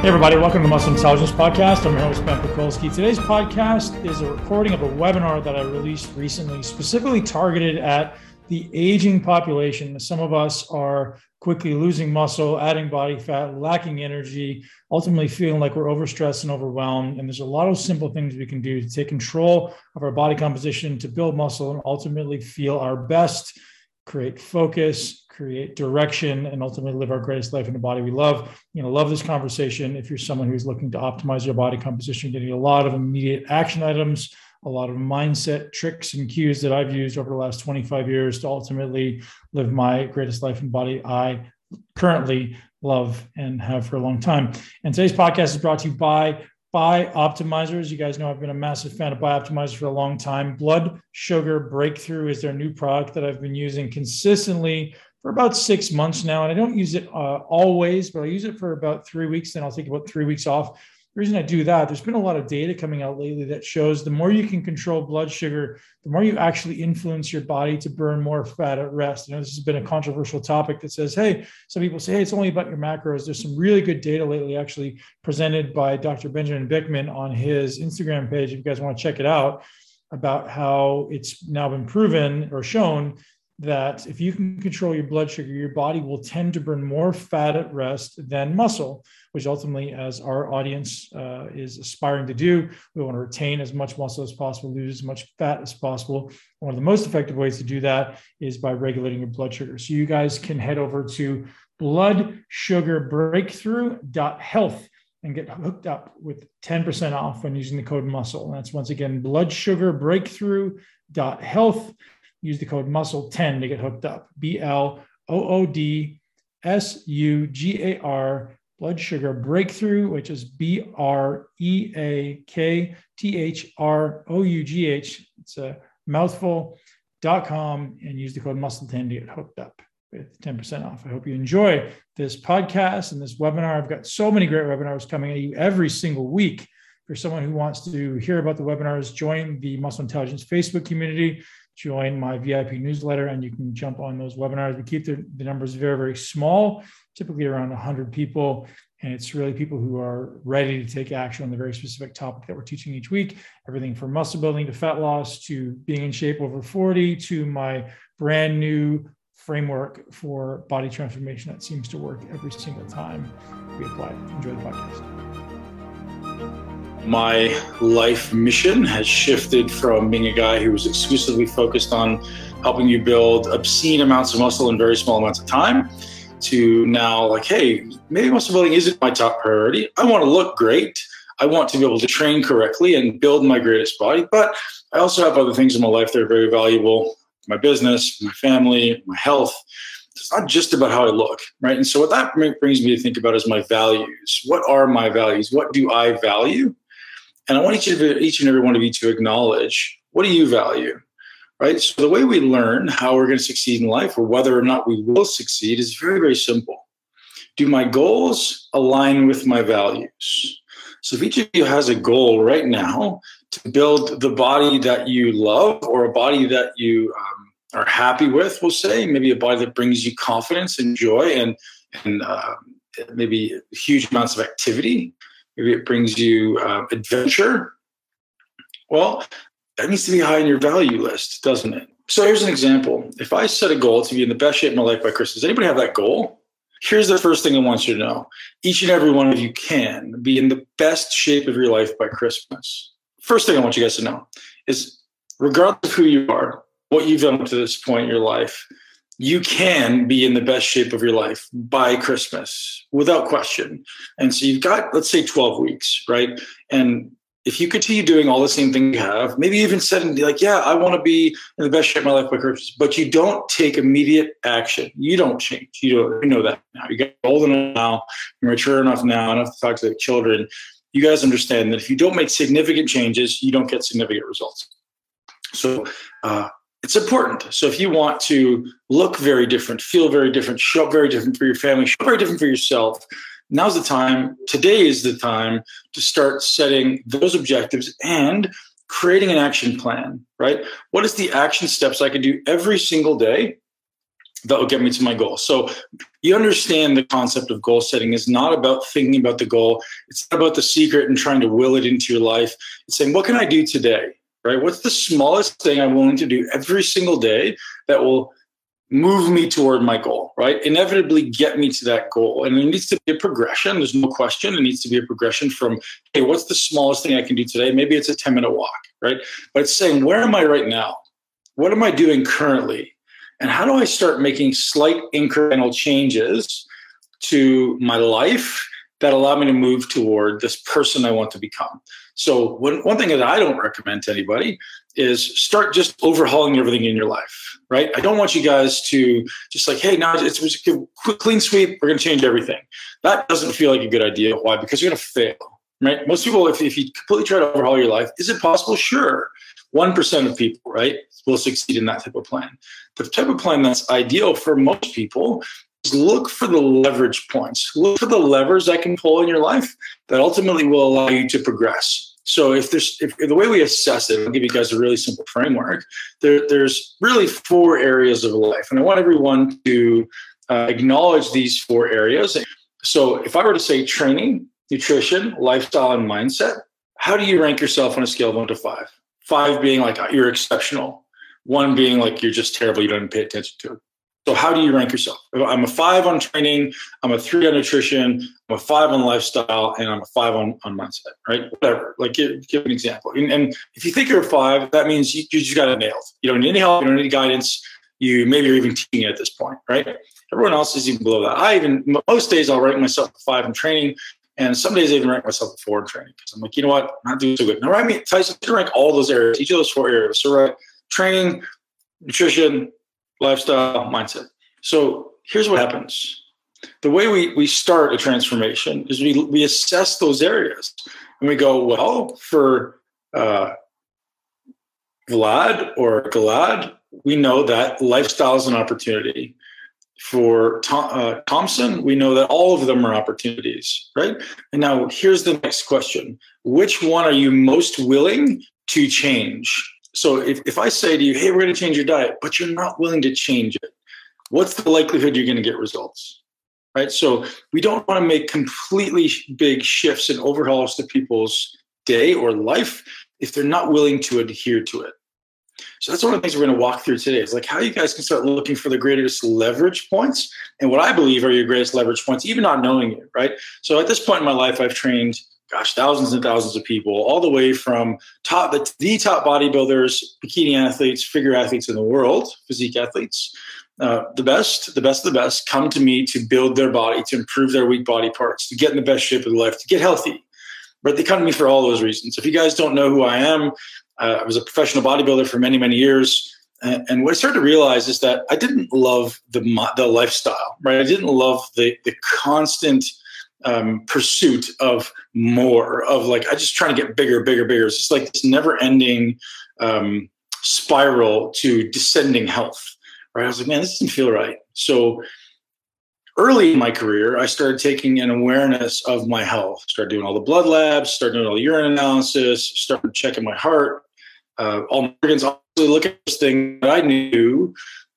Hey, everybody, welcome to the Muscle Intelligence Podcast. I'm your host, Ben Pakulski. Today's podcast is a recording of a webinar that I released recently, specifically targeted at the aging population. Some of us are quickly losing muscle, adding body fat, lacking energy, ultimately feeling like we're overstressed and overwhelmed. And there's a lot of simple things we can do to take control of our body composition, to build muscle, and ultimately feel our best, create focus, create direction, and ultimately live our greatest life in the body we love. You know, love this conversation. If you're someone who's looking to optimize your body composition, getting a lot of immediate action items, a lot of mindset tricks and cues that I've used over the last 25 years to ultimately live my greatest life in body I currently love and have for a long time. And today's podcast is brought to you by Bioptimizers. You guys know I've been a massive fan of Bioptimizers for a long time. Blood Sugar Breakthrough is their new product that I've been using consistently for about six months now. And I don't use it uh, always, but I use it for about three weeks. Then I'll take about three weeks off. The reason I do that, there's been a lot of data coming out lately that shows the more you can control blood sugar, the more you actually influence your body to burn more fat at rest. You know, this has been a controversial topic that says, hey, some people say, hey, it's only about your macros. There's some really good data lately actually presented by Dr. Benjamin Bikman on his Instagram page. If you guys want to check it out, about how it's now been proven or shown that if you can control your blood sugar, your body will tend to burn more fat at rest than muscle, which ultimately, as our audience uh, is aspiring to do, we want to retain as much muscle as possible, lose as much fat as possible. One of the most effective ways to do that is by regulating your blood sugar. So you guys can head over to bloodsugarbreakthrough.health and get hooked up with 10% off when using the code muscle. And that's once again bloodsugarbreakthrough.health use the code muscle10 to get hooked up. B L O O D S U G A R blood sugar breakthrough, which is B R E A K T H R O U G H. It's a mouthful.com and use the code muscle10 to get hooked up with 10% off. I hope you enjoy this podcast and this webinar. I've got so many great webinars coming at you every single week. For someone who wants to hear about the webinars, join the Muscle Intelligence Facebook community join my VIP newsletter and you can jump on those webinars. We keep the, the numbers very, very small, typically around 100 people. And it's really people who are ready to take action on the very specific topic that we're teaching each week everything from muscle building to fat loss to being in shape over 40 to my brand new framework for body transformation that seems to work every single time we apply. Enjoy the podcast my life mission has shifted from being a guy who was exclusively focused on helping you build obscene amounts of muscle in very small amounts of time to now like hey maybe muscle building isn't my top priority i want to look great i want to be able to train correctly and build my greatest body but i also have other things in my life that are very valuable my business my family my health it's not just about how I look, right? And so what that brings me to think about is my values. What are my values? What do I value? And I want each, of, each and every one of you to acknowledge what do you value, right? So the way we learn how we're going to succeed in life or whether or not we will succeed is very, very simple. Do my goals align with my values? So if each of you has a goal right now to build the body that you love or a body that you um, are happy with, we'll say, maybe a body that brings you confidence and joy and, and uh, maybe huge amounts of activity, maybe it brings you uh, adventure. Well, that needs to be high in your value list, doesn't it? So here's an example. If I set a goal to be in the best shape of my life by Christmas, anybody have that goal? Here's the first thing I want you to know. Each and every one of you can be in the best shape of your life by Christmas. First thing I want you guys to know is regardless of who you are, what you've done up to this point in your life, you can be in the best shape of your life by Christmas without question. And so you've got, let's say, 12 weeks, right? And if you continue doing all the same thing you have, maybe even setting like, yeah, I want to be in the best shape of my life by Christmas, but you don't take immediate action. You don't change. You don't you know that now. You get old enough now, you're mature enough now, enough to talk to the children. You guys understand that if you don't make significant changes, you don't get significant results. So uh, it's important. So if you want to look very different, feel very different, show very different for your family, show very different for yourself, now's the time. Today is the time to start setting those objectives and creating an action plan, right? What is the action steps I can do every single day that will get me to my goal. So you understand the concept of goal setting is not about thinking about the goal. It's not about the secret and trying to will it into your life. It's saying, what can I do today? Right? What's the smallest thing I'm willing to do every single day that will move me toward my goal, right? Inevitably get me to that goal. And it needs to be a progression. There's no question. It needs to be a progression from, hey, what's the smallest thing I can do today? Maybe it's a 10 minute walk, right? But it's saying, where am I right now? What am I doing currently? And how do I start making slight incremental changes to my life that allow me to move toward this person I want to become? So, one, one thing that I don't recommend to anybody is start just overhauling everything in your life, right? I don't want you guys to just like, hey, now it's, it's a quick clean sweep. We're going to change everything. That doesn't feel like a good idea. Why? Because you're going to fail, right? Most people, if, if you completely try to overhaul your life, is it possible? Sure. 1% of people, right, will succeed in that type of plan. The type of plan that's ideal for most people look for the leverage points. Look for the levers I can pull in your life that ultimately will allow you to progress. So if there's if, the way we assess it, I'll give you guys a really simple framework. There, there's really four areas of life, and I want everyone to uh, acknowledge these four areas. So if I were to say training, nutrition, lifestyle, and mindset, how do you rank yourself on a scale of one to five? Five being like you're exceptional, one being like you're just terrible, you don't pay attention to it. So how do you rank yourself? I'm a five on training, I'm a three on nutrition, I'm a five on lifestyle, and I'm a five on, on mindset, right? Whatever. Like give, give an example. And, and if you think you're a five, that means you, you just got it nailed. You don't need any help, you don't need guidance. You maybe you're even teaching at this point, right? Everyone else is even below that. I even most days I'll rank myself a five in training, and some days I even rank myself a four in training because I'm like, you know what, I'm not doing so good. Now, I mean, Tyson, to rank all those areas, each of those four areas. So, right, training, nutrition, lifestyle, mindset. So here's what happens. The way we, we start a transformation is we, we assess those areas and we go, well, for uh, Vlad or Galad, we know that lifestyle is an opportunity. For Tom, uh, Thompson, we know that all of them are opportunities, right? And now here's the next question Which one are you most willing to change? So if, if I say to you, hey, we're going to change your diet, but you're not willing to change it, what's the likelihood you're going to get results? Right. So we don't want to make completely big shifts and overhauls to people's day or life if they're not willing to adhere to it. So that's one of the things we're going to walk through today. Is like how you guys can start looking for the greatest leverage points and what I believe are your greatest leverage points, even not knowing it, right? So at this point in my life, I've trained gosh, thousands and thousands of people, all the way from top the, the top bodybuilders, bikini athletes, figure athletes in the world, physique athletes, uh, the best, the best of the best, come to me to build their body, to improve their weak body parts, to get in the best shape of their life, to get healthy. But they come to me for all those reasons. If you guys don't know who I am, uh, I was a professional bodybuilder for many, many years. And, what I started to realize is that I didn't love the the lifestyle, right? I didn't love the the constant um, pursuit of more of like I just trying to get bigger, bigger, bigger. It's just like this never ending um, spiral to descending health. Right? I was like, man, this doesn't feel right. So early in my career, I started taking an awareness of my health. Started doing all the blood labs, started doing all the urine analysis, started checking my heart, uh, all my organs. Look at this thing that I knew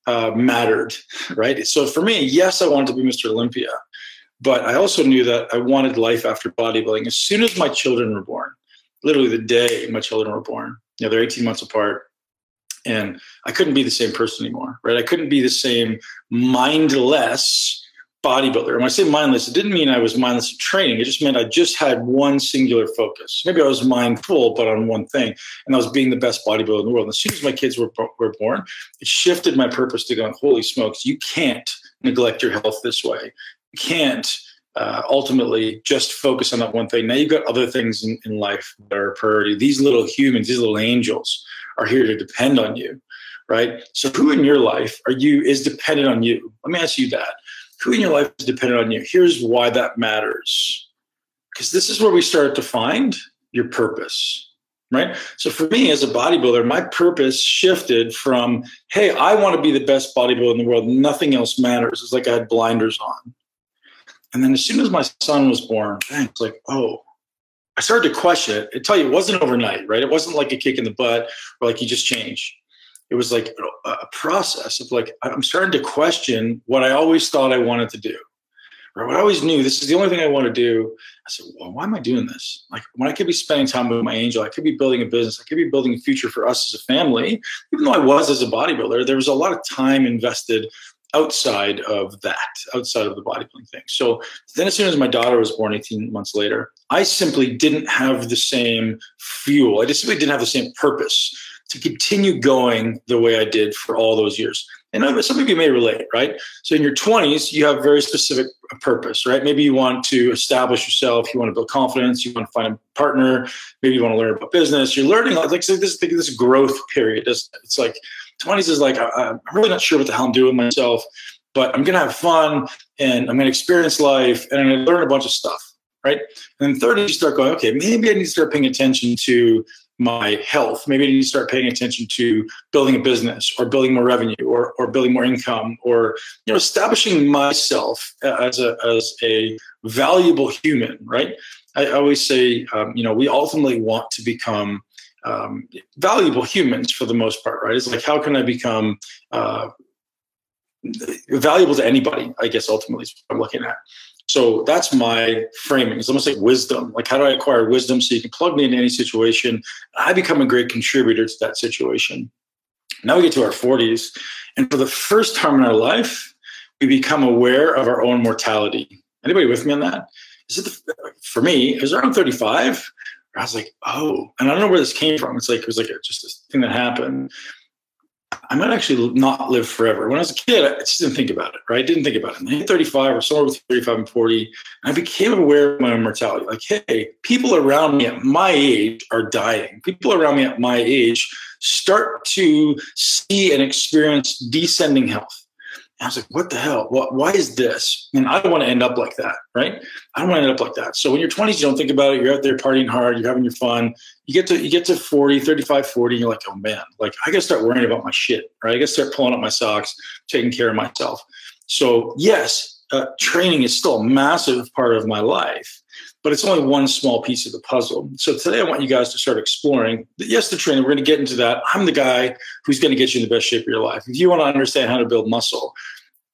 uh, mattered. Right. So for me, yes, I wanted to be Mr. Olympia. But I also knew that I wanted life after bodybuilding. As soon as my children were born, literally the day my children were born, you know, they're 18 months apart. And I couldn't be the same person anymore, right? I couldn't be the same mindless bodybuilder. And When I say mindless, it didn't mean I was mindless of training. It just meant I just had one singular focus. Maybe I was mindful, but on one thing, and I was being the best bodybuilder in the world. And as soon as my kids were, were born, it shifted my purpose to going, holy smokes, you can't neglect your health this way can't uh, ultimately just focus on that one thing. Now you've got other things in, in life that are a priority. These little humans, these little angels are here to depend on you, right? So who in your life are you is dependent on you? Let me ask you that. Who in your life is dependent on you? Here's why that matters. Because this is where we start to find your purpose right? So for me as a bodybuilder, my purpose shifted from, hey, I want to be the best bodybuilder in the world. Nothing else matters. It's like I had blinders on. And then as soon as my son was born, it's like, oh, I started to question it. I tell you, it wasn't overnight, right? It wasn't like a kick in the butt or like you just change. it was like a process of like i'm starting to question what i always thought i wanted to do or what i always knew this is the only thing i want to do i said well why am i doing this like when i could be spending time with my angel i could be building a business i could be building a future for us as a family even though i was as a bodybuilder there was a lot of time invested outside of that, outside of the bodybuilding thing. So then, as soon as my daughter was born 18 months later, I simply didn't have the same fuel. I just simply didn't have the same purpose to continue going the way I did for all those years. And some of you may relate, right? So in your 20s, you have very specific purpose, right? Maybe you want to establish yourself, you want to build confidence, you want to find a partner, maybe you want to learn about business. You're learning like this this growth period. It's, it's like 20s is like, I, am really not sure what the hell I'm doing myself, but I'm going to have fun and I'm going to experience life and I'm going to learn a bunch of stuff. Right. And then 30s, you start going, okay, maybe I need to start paying attention to my health. Maybe I need to start paying attention to building a business or building more revenue or, or building more income or, you know, establishing myself as a, as a valuable human. Right. I always say, um, you know, we ultimately want to become um, valuable humans for the most part, right? It's like, how can I become uh, valuable to anybody? I guess ultimately is what I'm looking at. So that's my framing. It's almost like wisdom. Like, how do I acquire wisdom so you can plug me into any situation? I become a great contributor to that situation. Now we get to our 40s, and for the first time in our life, we become aware of our own mortality. Anybody with me on that? Is it the, for me? Was around 35 I was like, oh, and I don't know where this came from. It's like it was like a, just this thing that happened. I might actually not live forever. When I was a kid, I just didn't think about it, right? I didn't think about it. I hit 35 or somewhere between 35 and 40, and I became aware of my mortality. Like, hey, people around me at my age are dying. People around me at my age start to see and experience descending health. I was like, what the hell? What, why is this? And I don't want to end up like that, right? I don't want to end up like that. So when you're 20s, you don't think about it. You're out there partying hard. You're having your fun. You get to you get to 40, 35, 40, and you're like, oh man, like I got to start worrying about my shit, right? I got to start pulling up my socks, taking care of myself. So yes, uh, training is still a massive part of my life, but it's only one small piece of the puzzle. So today I want you guys to start exploring. Yes, the training, we're going to get into that. I'm the guy who's going to get you in the best shape of your life. If you want to understand how to build muscle,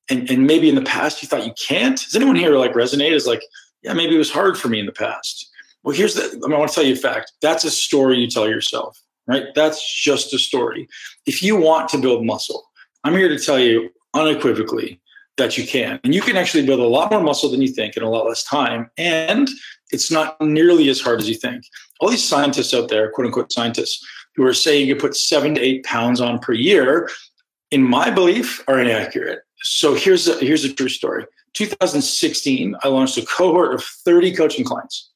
and, and maybe in the past you thought you can't, does anyone here like resonate? Is like, yeah, maybe it was hard for me in the past. Well, here's the, I, I want to tell you a fact. That's a story you tell yourself, right? That's just a story. If you want to build muscle, I'm here to tell you unequivocally that you can. And you can actually build a lot more muscle than you think in a lot less time. And it's not nearly as hard as you think. All these scientists out there, quote unquote scientists, who are saying you put seven to eight pounds on per year, in my belief, are inaccurate. So here's a, here's a true story. 2016, I launched a cohort of 30 coaching clients,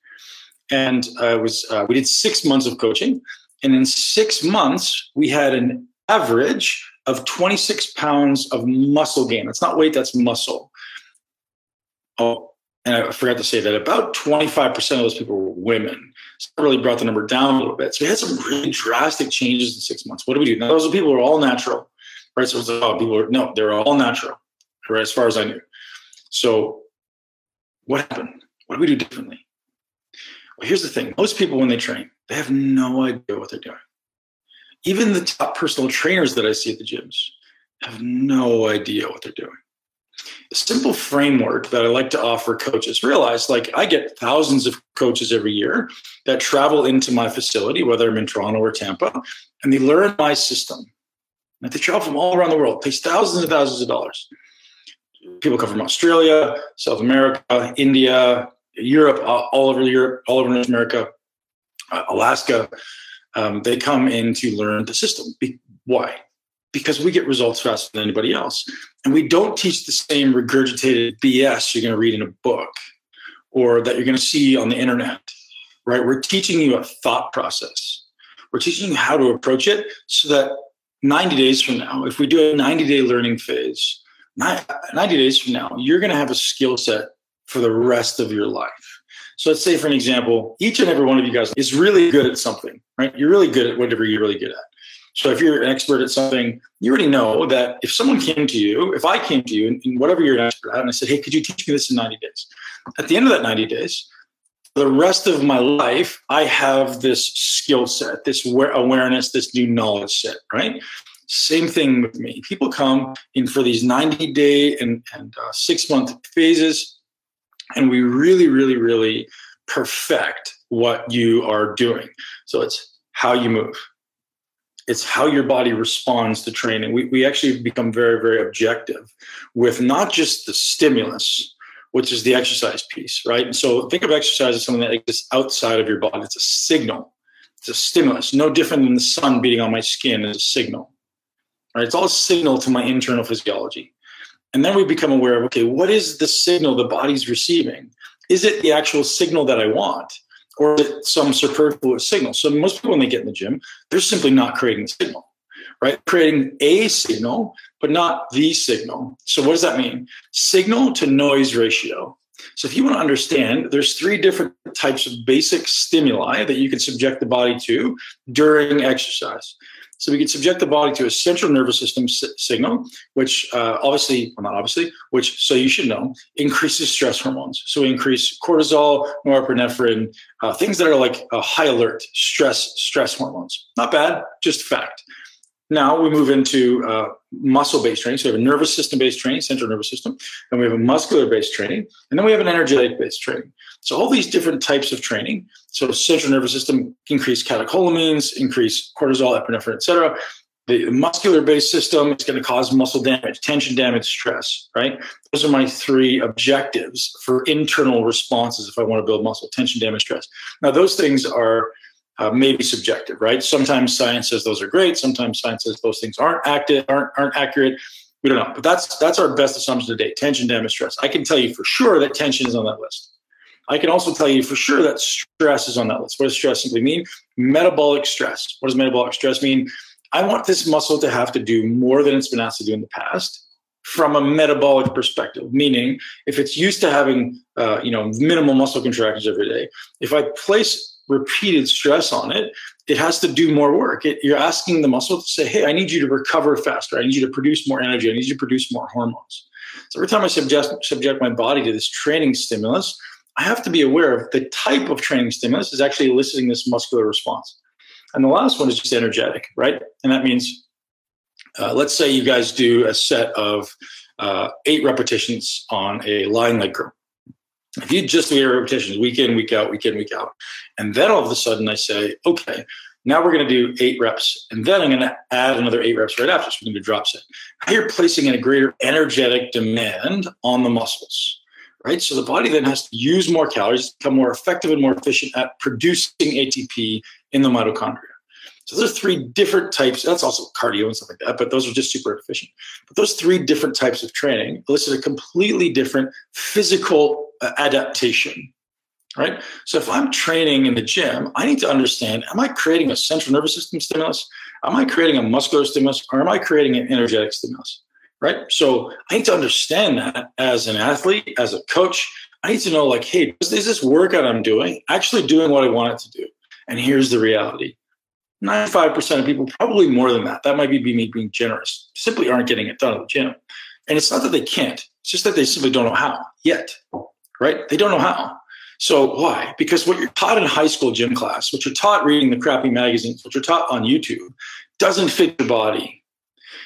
and I was uh, we did six months of coaching, and in six months we had an average of 26 pounds of muscle gain. That's not weight, that's muscle. Oh, and I forgot to say that about 25% of those people were women. So that really brought the number down a little bit. So we had some really drastic changes in six months. What do we do? Now, those people were all natural, right? So it was like, oh, people were, no, they're all natural, right? As far as I knew. So what happened? What do we do differently? Well, here's the thing most people, when they train, they have no idea what they're doing. Even the top personal trainers that I see at the gyms have no idea what they're doing a simple framework that I like to offer coaches. Realize, like, I get thousands of coaches every year that travel into my facility, whether I'm in Toronto or Tampa, and they learn my system. And they travel from all around the world, pays thousands and thousands of dollars. People come from Australia, South America, India, Europe, all over Europe, all over North America, uh, Alaska. Um, they come in to learn the system. Why? Because we get results faster than anybody else. And we don't teach the same regurgitated BS you're going to read in a book or that you're going to see on the internet, right? We're teaching you a thought process. We're teaching you how to approach it so that 90 days from now, if we do a 90 day learning phase, 90 days from now, you're going to have a skill set for the rest of your life. So let's say, for an example, each and every one of you guys is really good at something, right? You're really good at whatever you're really good at. So if you're an expert at something, you already know that if someone came to you, if I came to you and whatever you're an expert at, and I said, hey, could you teach me this in 90 days? At the end of that 90 days, the rest of my life, I have this skill set, this awareness, this new knowledge set, right? Same thing with me. People come in for these 90 day and, and uh, six month phases, and we really, really, really perfect what you are doing. So it's how you move, it's how your body responds to training. We, we actually become very, very objective with not just the stimulus, which is the exercise piece, right? And so think of exercise as something that exists outside of your body. It's a signal, it's a stimulus, no different than the sun beating on my skin is a signal, right? It's all a signal to my internal physiology. And then we become aware of, okay, what is the signal the body's receiving? Is it the actual signal that I want? Or some superfluous signal? So most people, when they get in the gym, they're simply not creating the signal right? Creating a signal, but not the signal. So what does that mean? Signal to noise ratio. So if you want to understand, there's three different types of basic stimuli that you can subject the body to during exercise. So we can subject the body to a central nervous system signal, which uh, obviously, well, not obviously, which so you should know increases stress hormones. So we increase cortisol, norepinephrine, uh, things that are like a high alert stress stress hormones. Not bad, just fact. Now we move into uh, muscle-based training. So we have a nervous system-based training, central nervous system, and we have a muscular-based training, and then we have an energetic-based training. So all these different types of training. So central nervous system increase catecholamines, increase cortisol, epinephrine, etc. The muscular-based system is going to cause muscle damage, tension damage, stress. Right. Those are my three objectives for internal responses if I want to build muscle: tension, damage, stress. Now those things are uh, maybe subjective, right? Sometimes science says those are great. Sometimes science says those things aren't active, aren't aren't accurate. We don't know, but that's that's our best assumption to date. Tension, damage, stress. I can tell you for sure that tension is on that list. I can also tell you for sure that stress is on that list. What does stress simply mean? Metabolic stress. What does metabolic stress mean? I want this muscle to have to do more than it's been asked to do in the past from a metabolic perspective meaning if it's used to having uh, you know minimal muscle contractions every day if i place repeated stress on it, it has to do more work. It, you're asking the muscle to say, hey, I need you to recover faster. I need you to produce more energy. I need you to produce more hormones. So every time I subject, subject my body to this training stimulus, I have to be aware of the type of training stimulus is actually eliciting this muscular response. And the last one is just energetic, right? And that means, uh, let's say you guys do a set of uh, eight repetitions on a lying leg curl. If you just do repetitions week in, week out, week in, week out, and then all of a sudden I say, okay, now we're going to do eight reps, and then I'm going to add another eight reps right after. So we're going to do drop set. You're placing in a greater energetic demand on the muscles, right? So the body then has to use more calories, become more effective and more efficient at producing ATP in the mitochondria. So those are three different types. That's also cardio and stuff like that, but those are just super efficient. But those three different types of training elicit a completely different physical adaptation right? So if I'm training in the gym, I need to understand am I creating a central nervous system stimulus? Am I creating a muscular stimulus? Or am I creating an energetic stimulus? Right. So I need to understand that as an athlete, as a coach. I need to know, like, hey, is this workout I'm doing actually doing what I want it to do? And here's the reality 95% of people, probably more than that, that might be me being generous, simply aren't getting it done at the gym. And it's not that they can't, it's just that they simply don't know how yet, right? They don't know how. So why? Because what you're taught in high school gym class, what you're taught reading the crappy magazines, what you're taught on YouTube, doesn't fit your body.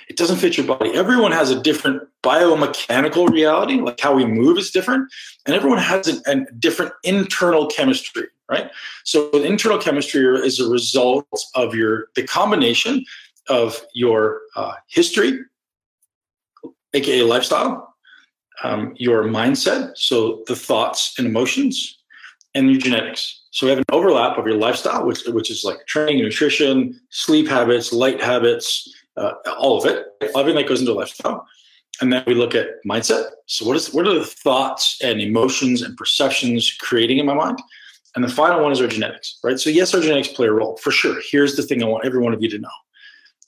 It doesn't fit your body. Everyone has a different biomechanical reality, like how we move is different, and everyone has a, a different internal chemistry, right? So internal chemistry is a result of your the combination of your uh, history, aka lifestyle, um, your mindset, so the thoughts and emotions, and your genetics. So we have an overlap of your lifestyle, which which is like training, nutrition, sleep habits, light habits, uh, all of it, everything that goes into lifestyle. And then we look at mindset. So what is what are the thoughts and emotions and perceptions creating in my mind? And the final one is our genetics, right? So yes, our genetics play a role for sure. Here's the thing I want every one of you to know: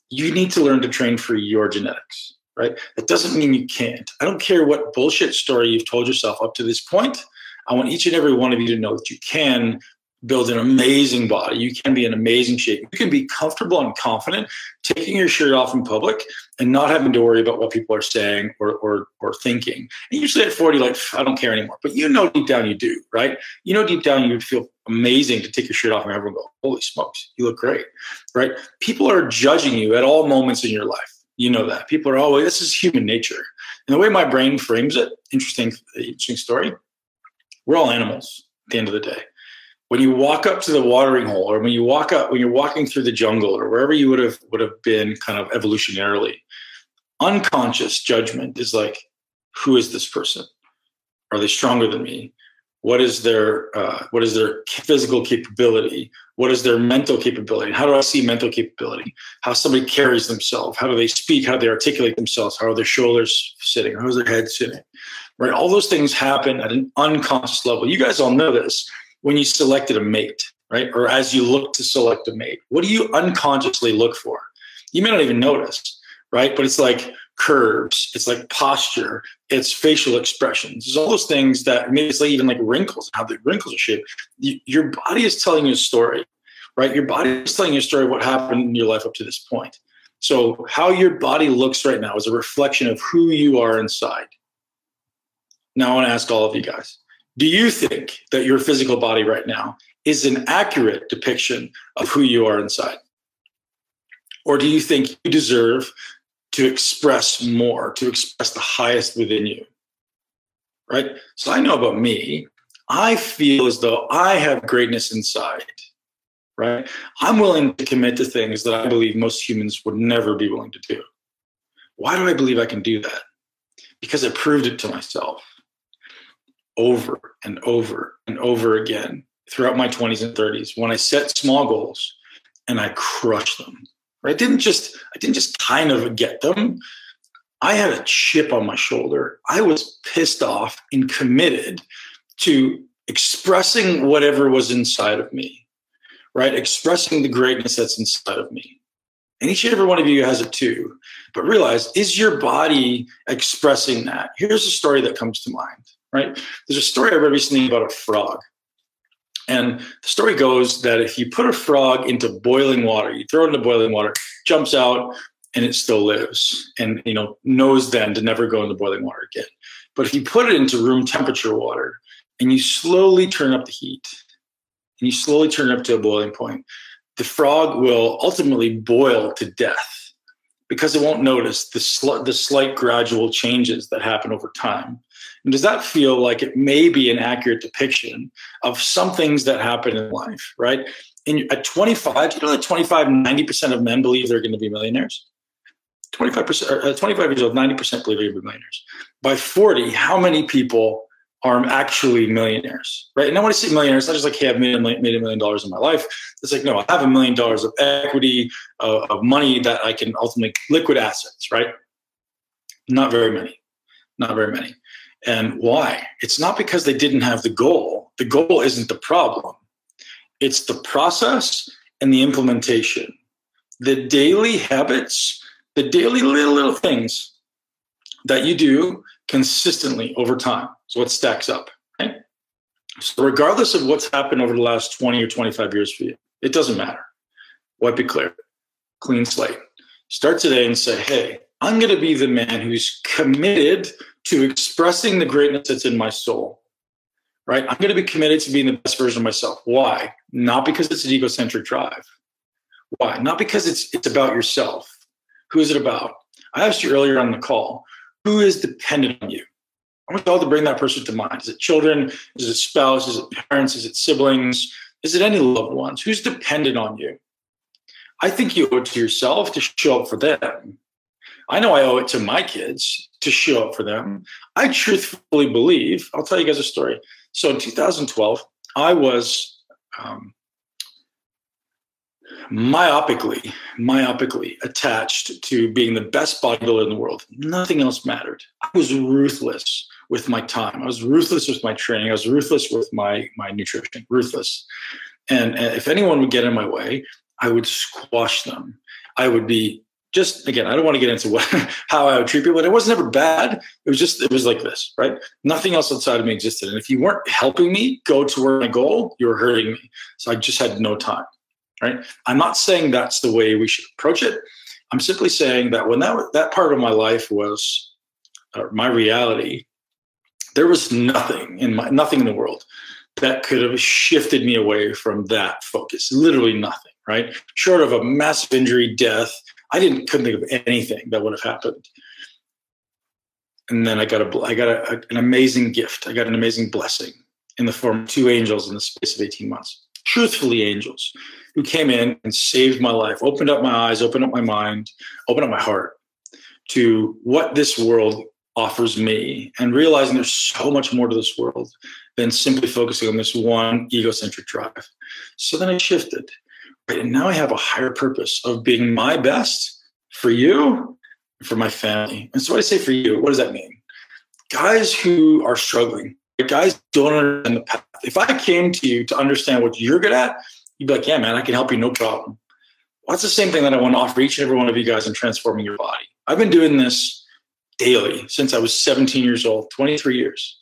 you need to learn to train for your genetics, right? That doesn't mean you can't. I don't care what bullshit story you've told yourself up to this point I want each and every one of you to know that you can build an amazing body. You can be in amazing shape. You can be comfortable and confident taking your shirt off in public and not having to worry about what people are saying or or, or thinking. And usually at 40, like, I don't care anymore. But you know deep down you do, right? You know deep down you would feel amazing to take your shirt off and everyone go, holy smokes, you look great, right? People are judging you at all moments in your life. You know that. People are always, this is human nature. And the way my brain frames it, interesting, interesting story. We're all animals at the end of the day when you walk up to the watering hole or when you walk up when you're walking through the jungle or wherever you would have would have been kind of evolutionarily unconscious judgment is like who is this person are they stronger than me what is their uh, what is their physical capability? What is their mental capability? How do i see mental capability? How somebody carries themselves? How do they speak? How do they articulate themselves? How are their shoulders sitting? How is their head sitting? Right? All those things happen at an unconscious level. You guys all know this. When you selected a mate, right? Or as you look to select a mate, what do you unconsciously look for? You may not even notice, right? But it's like curves, it's like posture, it's facial expressions. There's all those things that maybe it's like even like wrinkles, how the wrinkles are shaped. You, your body is telling you a story, right? Your body is telling you a story of what happened in your life up to this point. So, how your body looks right now is a reflection of who you are inside. Now, I want to ask all of you guys do you think that your physical body right now is an accurate depiction of who you are inside? Or do you think you deserve to express more, to express the highest within you? Right? So I know about me. I feel as though I have greatness inside. Right? I'm willing to commit to things that I believe most humans would never be willing to do. Why do I believe I can do that? Because I proved it to myself over and over and over again throughout my 20s and 30s when I set small goals and I crushed them. I didn't just I didn't just kind of get them. I had a chip on my shoulder. I was pissed off and committed to expressing whatever was inside of me, right? Expressing the greatness that's inside of me. And each and every one of you has it too. But realize, is your body expressing that? Here's a story that comes to mind right? There's a story I read recently about a frog. And the story goes that if you put a frog into boiling water, you throw it into boiling water, jumps out, and it still lives, and you know knows then to never go into boiling water again. But if you put it into room temperature water and you slowly turn up the heat, and you slowly turn it up to a boiling point, the frog will ultimately boil to death because it won't notice the, sl- the slight gradual changes that happen over time. And does that feel like it may be an accurate depiction of some things that happen in life, right? In, at 25, you know that 25, 90% of men believe they're going to be millionaires? 25%, uh, 25 years old, 90% believe they're going to be millionaires. By 40, how many people are actually millionaires, right? And I want to say millionaires, not just like, hey, I've made a million, made a million dollars in my life. It's like, no, I have a million dollars of equity, uh, of money that I can ultimately liquid assets, right? Not very many, not very many. And why? It's not because they didn't have the goal. The goal isn't the problem. It's the process and the implementation. The daily habits, the daily little, little things that you do consistently over time. So what stacks up. So regardless of what's happened over the last 20 or 25 years for you, it doesn't matter. Wipe it clear. Clean slate. Start today and say, hey, I'm going to be the man who's committed to expressing the greatness that's in my soul. Right? I'm going to be committed to being the best version of myself. Why? Not because it's an egocentric drive. Why? Not because it's it's about yourself. Who is it about? I asked you earlier on the call, who is dependent on you? I want you all to bring that person to mind. Is it children? Is it spouse? Is it parents? Is it siblings? Is it any loved ones? Who's dependent on you? I think you owe it to yourself to show up for them. I know I owe it to my kids to show up for them. I truthfully believe, I'll tell you guys a story. So in 2012, I was um, myopically, myopically attached to being the best bodybuilder in the world. Nothing else mattered. I was ruthless with my time. I was ruthless with my training. I was ruthless with my my nutrition. Ruthless. And, and if anyone would get in my way, I would squash them. I would be just again, I don't want to get into what how I would treat people. And it wasn't ever bad. It was just it was like this, right? Nothing else outside of me existed. And if you weren't helping me go to where my goal, you were hurting me. So I just had no time. Right. I'm not saying that's the way we should approach it. I'm simply saying that when that that part of my life was uh, my reality, there was nothing in my nothing in the world that could have shifted me away from that focus. Literally nothing, right? Short of a massive injury, death, I didn't couldn't think of anything that would have happened. And then I got a I got a, an amazing gift. I got an amazing blessing in the form of two angels in the space of 18 months. Truthfully, angels who came in and saved my life, opened up my eyes, opened up my mind, opened up my heart to what this world offers me and realizing there's so much more to this world than simply focusing on this one egocentric drive. So then I shifted. And now I have a higher purpose of being my best for you, for my family. And so I say for you, what does that mean? Guys who are struggling, guys don't understand the path. If I came to you to understand what you're good at, you'd be like, yeah, man, I can help you, no problem. Well, that's the same thing that I want to offer each and every one of you guys in transforming your body. I've been doing this daily since I was 17 years old, 23 years.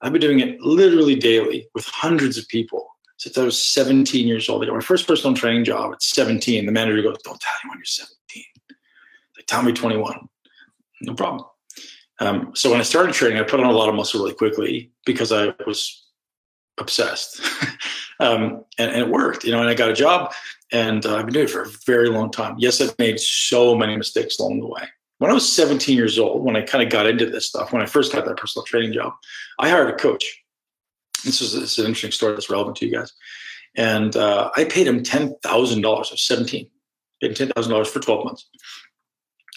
I've been doing it literally daily with hundreds of people since I was 17 years old. I got my first personal training job at 17. The manager goes, Don't tell anyone you're 17. They tell me 21. No problem. Um, so when I started training, I put on a lot of muscle really quickly because I was obsessed. um, and, and, it worked, you know, and I got a job and uh, I've been doing it for a very long time. Yes, I've made so many mistakes along the way. When I was 17 years old, when I kind of got into this stuff, when I first got that personal training job, I hired a coach this is, this is an interesting story that's relevant to you guys. And uh, I paid him ten thousand dollars. I was seventeen. Paid him ten thousand dollars for twelve months.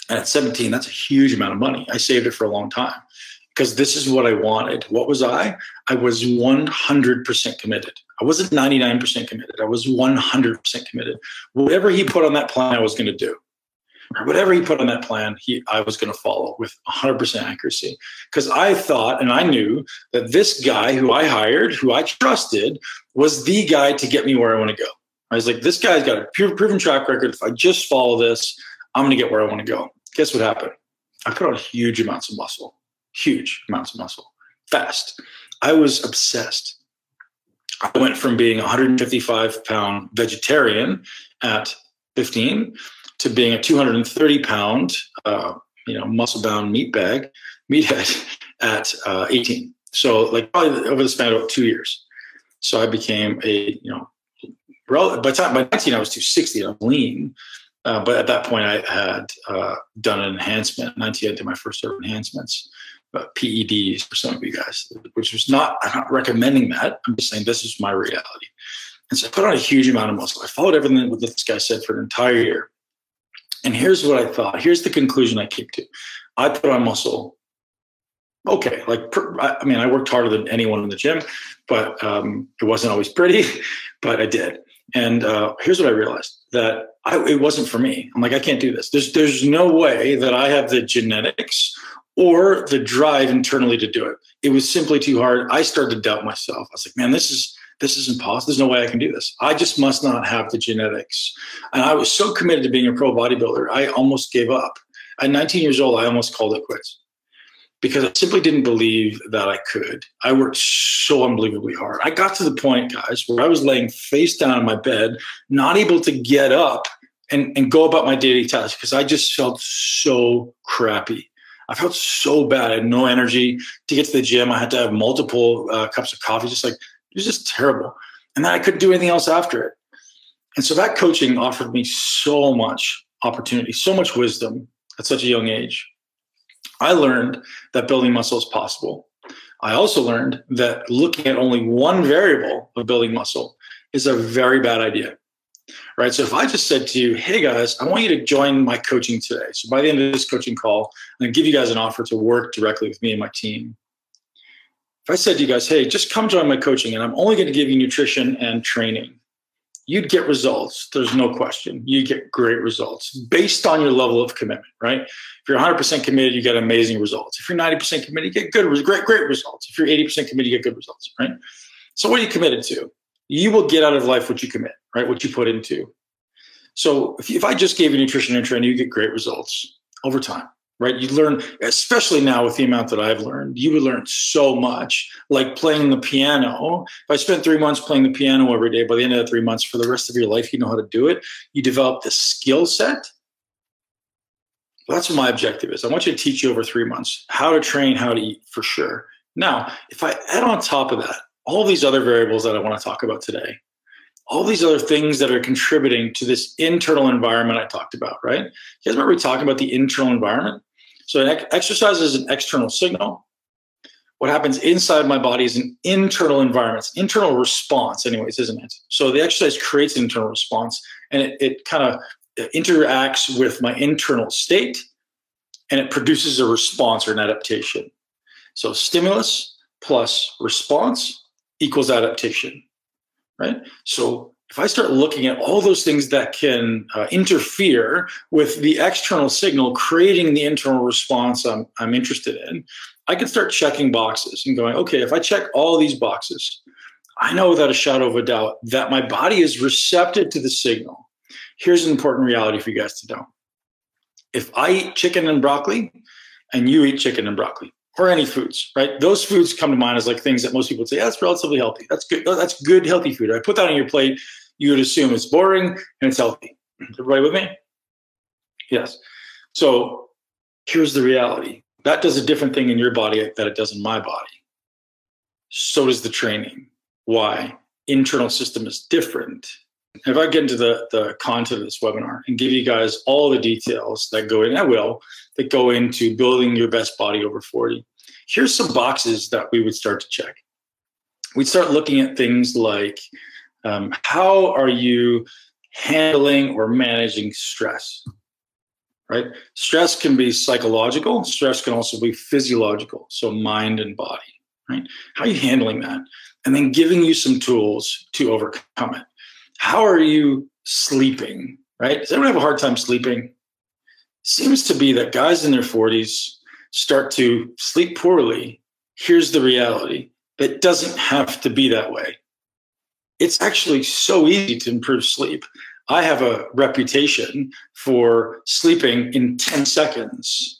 And at seventeen, that's a huge amount of money. I saved it for a long time because this is what I wanted. What was I? I was one hundred percent committed. I wasn't ninety nine percent committed. I was one hundred percent committed. Whatever he put on that plan, I was going to do whatever he put on that plan, he I was going to follow with 100% accuracy because I thought and I knew that this guy who I hired, who I trusted, was the guy to get me where I want to go. I was like, this guy's got a proven track record. If I just follow this, I'm going to get where I want to go. Guess what happened? I put on huge amounts of muscle, huge amounts of muscle, fast. I was obsessed. I went from being 155 pound vegetarian at 15 to being a 230 pound, uh, you know, muscle bound meat bag, meathead at uh, 18. So like probably over the span of two years. So I became a, you know, by time by 19 I was 260, I was lean. Uh, but at that point I had uh, done an enhancement. 19 I did my first set of enhancements. Uh, PEDs for some of you guys, which was not, I'm not recommending that. I'm just saying this is my reality. And so I put on a huge amount of muscle. I followed everything that this guy said for an entire year. And here's what I thought. Here's the conclusion I came to. I put on muscle. Okay, like I mean, I worked harder than anyone in the gym, but um, it wasn't always pretty, but I did. And uh, here's what I realized: that I, it wasn't for me. I'm like, I can't do this. There's there's no way that I have the genetics or the drive internally to do it. It was simply too hard. I started to doubt myself. I was like, man, this is this is impossible. There's no way I can do this. I just must not have the genetics. And I was so committed to being a pro bodybuilder, I almost gave up. At 19 years old, I almost called it quits because I simply didn't believe that I could. I worked so unbelievably hard. I got to the point, guys, where I was laying face down on my bed, not able to get up and, and go about my daily tasks because I just felt so crappy. I felt so bad. I had no energy to get to the gym. I had to have multiple uh, cups of coffee, just like it was just terrible. And then I couldn't do anything else after it. And so that coaching offered me so much opportunity, so much wisdom at such a young age. I learned that building muscle is possible. I also learned that looking at only one variable of building muscle is a very bad idea. Right. So if I just said to you, hey guys, I want you to join my coaching today. So by the end of this coaching call, I'm going to give you guys an offer to work directly with me and my team if I said to you guys, hey, just come join my coaching and I'm only going to give you nutrition and training, you'd get results. There's no question. You get great results based on your level of commitment, right? If you're 100% committed, you get amazing results. If you're 90% committed, you get good, great, great results. If you're 80% committed, you get good results, right? So what are you committed to? You will get out of life what you commit, right? What you put into. So if, if I just gave you nutrition and training, you get great results over time right? You learn, especially now with the amount that I've learned, you would learn so much. Like playing the piano. If I spent three months playing the piano every day, by the end of the three months, for the rest of your life, you know how to do it. You develop the skill set. That's what my objective is. I want you to teach you over three months how to train, how to eat for sure. Now, if I add on top of that all these other variables that I want to talk about today, all these other things that are contributing to this internal environment I talked about, right? You guys remember we talking about the internal environment? So an exercise is an external signal. What happens inside my body is an internal environment, it's internal response, anyways, isn't it? So the exercise creates an internal response and it, it kind of interacts with my internal state and it produces a response or an adaptation. So stimulus plus response equals adaptation right? So if I start looking at all those things that can uh, interfere with the external signal, creating the internal response I'm, I'm interested in, I can start checking boxes and going, okay, if I check all these boxes, I know without a shadow of a doubt that my body is receptive to the signal. Here's an important reality for you guys to know. If I eat chicken and broccoli and you eat chicken and broccoli, or any foods, right? Those foods come to mind as like things that most people would say, yeah, that's relatively healthy. That's good. That's good, healthy food. I put that on your plate, you would assume it's boring and it's healthy. Everybody with me? Yes. So here's the reality. That does a different thing in your body that it does in my body. So does the training. Why? Internal system is different. If I get into the, the content of this webinar and give you guys all the details that go in, I will, that go into building your best body over 40. Here's some boxes that we would start to check. We'd start looking at things like um, how are you handling or managing stress? Right? Stress can be psychological, stress can also be physiological, so mind and body. Right? How are you handling that? And then giving you some tools to overcome it. How are you sleeping? Right? Does anyone have a hard time sleeping? seems to be that guys in their 40s start to sleep poorly. Here's the reality it doesn't have to be that way. It's actually so easy to improve sleep. I have a reputation for sleeping in 10 seconds.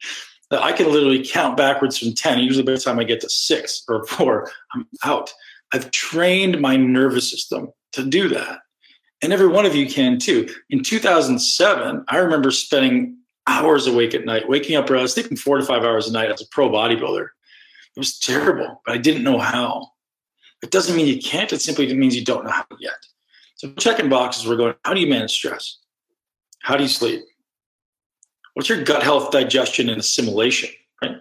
I can literally count backwards from 10. Usually by the time I get to six or four, I'm out. I've trained my nervous system to do that and every one of you can too. In 2007, I remember spending hours awake at night, waking up early, sleeping four to five hours a night as a pro bodybuilder. It was terrible, but I didn't know how. It doesn't mean you can't, it simply means you don't know how yet. So checking boxes, we're going, how do you manage stress? How do you sleep? What's your gut health, digestion, and assimilation? Right.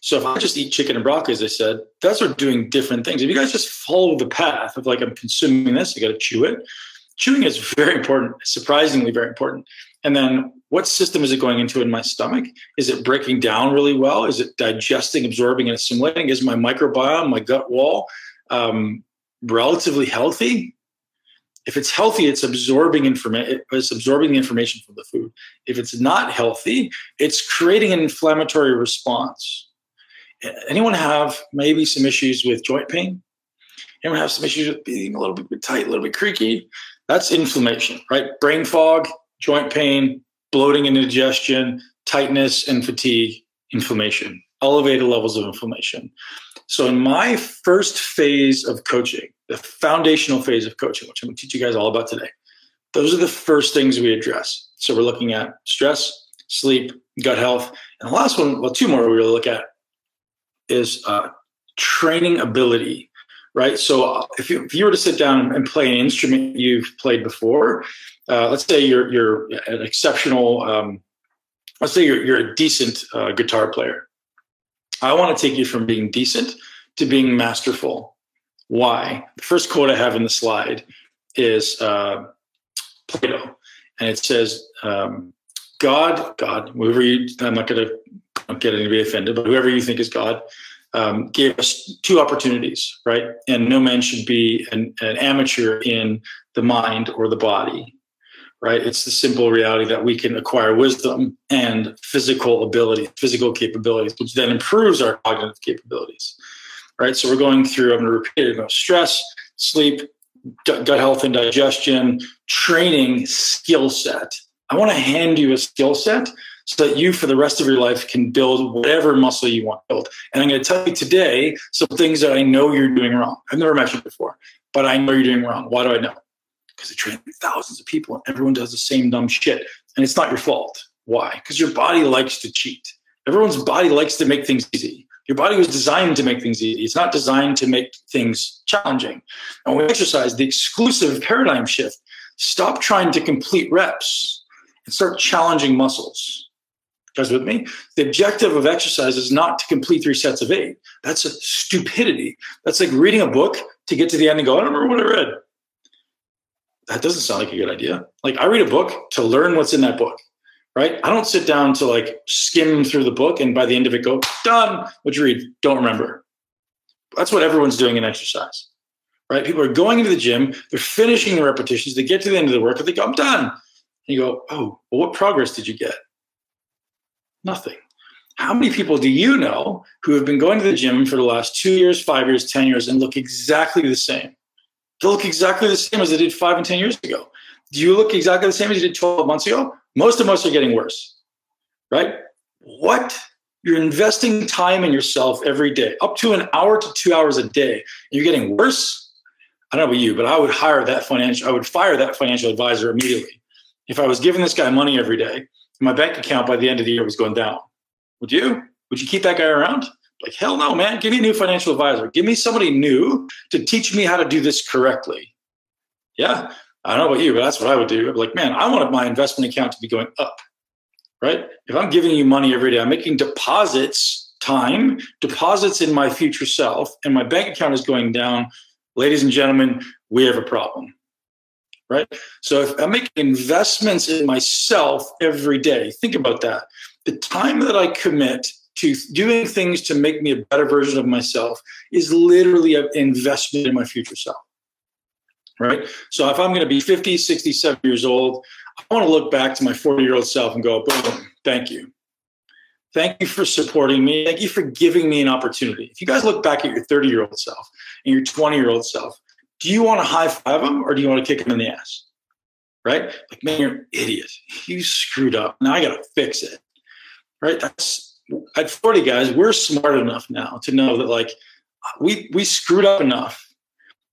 So if I just eat chicken and broccoli, as I said, those are doing different things. If you guys just follow the path of like I'm consuming this, I got to chew it chewing is very important, surprisingly very important. And then what system is it going into in my stomach? Is it breaking down really well? Is it digesting, absorbing, and assimilating? Is my microbiome, my gut wall, um, relatively healthy? If it's healthy, it's absorbing information. It's absorbing the information from the food. If it's not healthy, it's creating an inflammatory response. Anyone have maybe some issues with joint pain? Anyone have some issues with being a little bit tight, a little bit creaky? That's inflammation, right? Brain fog, joint pain, bloating and indigestion, tightness and fatigue, inflammation, elevated levels of inflammation. So, in my first phase of coaching, the foundational phase of coaching, which I'm going to teach you guys all about today, those are the first things we address. So, we're looking at stress, sleep, gut health. And the last one, well, two more we really look at is uh, training ability right? So if you, if you were to sit down and play an instrument you've played before, uh, let's say you're you're an exceptional, um, let's say you're you're a decent uh, guitar player. I want to take you from being decent to being masterful. Why? The first quote I have in the slide is uh, Plato, and it says, um, "God, God, whoever you, I'm not going to get anybody offended, but whoever you think is God." um, gave us two opportunities, right? And no man should be an, an amateur in the mind or the body, right? It's the simple reality that we can acquire wisdom and physical ability, physical capabilities, which then improves our cognitive capabilities, right? So we're going through, I'm going to repeat it, stress, sleep, gut health and digestion, training skill set. I want to hand you a skill set so that you, for the rest of your life, can build whatever muscle you want to build. And I'm going to tell you today some things that I know you're doing wrong. I've never mentioned before, but I know you're doing wrong. Why do I know? Because I train thousands of people and everyone does the same dumb shit. And it's not your fault. Why? Because your body likes to cheat. Everyone's body likes to make things easy. Your body was designed to make things easy. It's not designed to make things challenging. And when we exercise, the exclusive paradigm shift, stop trying to complete reps and start challenging muscles guys with me? The objective of exercise is not to complete three sets of eight. That's a stupidity. That's like reading a book to get to the end and go, I don't remember what I read. That doesn't sound like a good idea. Like I read a book to learn what's in that book, right? I don't sit down to like skim through the book and by the end of it go, done. What you read? Don't remember. That's what everyone's doing in exercise, right? People are going into the gym, they're finishing the repetitions, they get to the end of the work, and they go, I'm done. And you go, oh, well, what progress did you get? Nothing. How many people do you know who have been going to the gym for the last two years, five years, 10 years, and look exactly the same? They look exactly the same as they did five and 10 years ago. Do you look exactly the same as you did 12 months ago? Most of us are getting worse, right? What? You're investing time in yourself every day, up to an hour to two hours a day. You're getting worse. I don't know about you, but I would hire that financial, I would fire that financial advisor immediately. If I was giving this guy money every day my bank account by the end of the year was going down. Would you? Would you keep that guy around? Like, hell no, man. Give me a new financial advisor. Give me somebody new to teach me how to do this correctly. Yeah. I don't know about you, but that's what I would do. I'd be like, man, I want my investment account to be going up. Right? If I'm giving you money every day, I'm making deposits, time, deposits in my future self, and my bank account is going down. Ladies and gentlemen, we have a problem right? So if I make investments in myself every day, think about that. The time that I commit to doing things to make me a better version of myself is literally an investment in my future self. Right. So if I'm going to be 50, 60, 70 years old, I want to look back to my 40 year old self and go, boom, thank you. Thank you for supporting me. Thank you for giving me an opportunity. If you guys look back at your 30 year old self and your 20 year old self, do you want to high five him or do you want to kick him in the ass? Right? Like, man, you're an idiot. You screwed up. Now I got to fix it. Right? That's at 40 guys, we're smart enough now to know that like we we screwed up enough.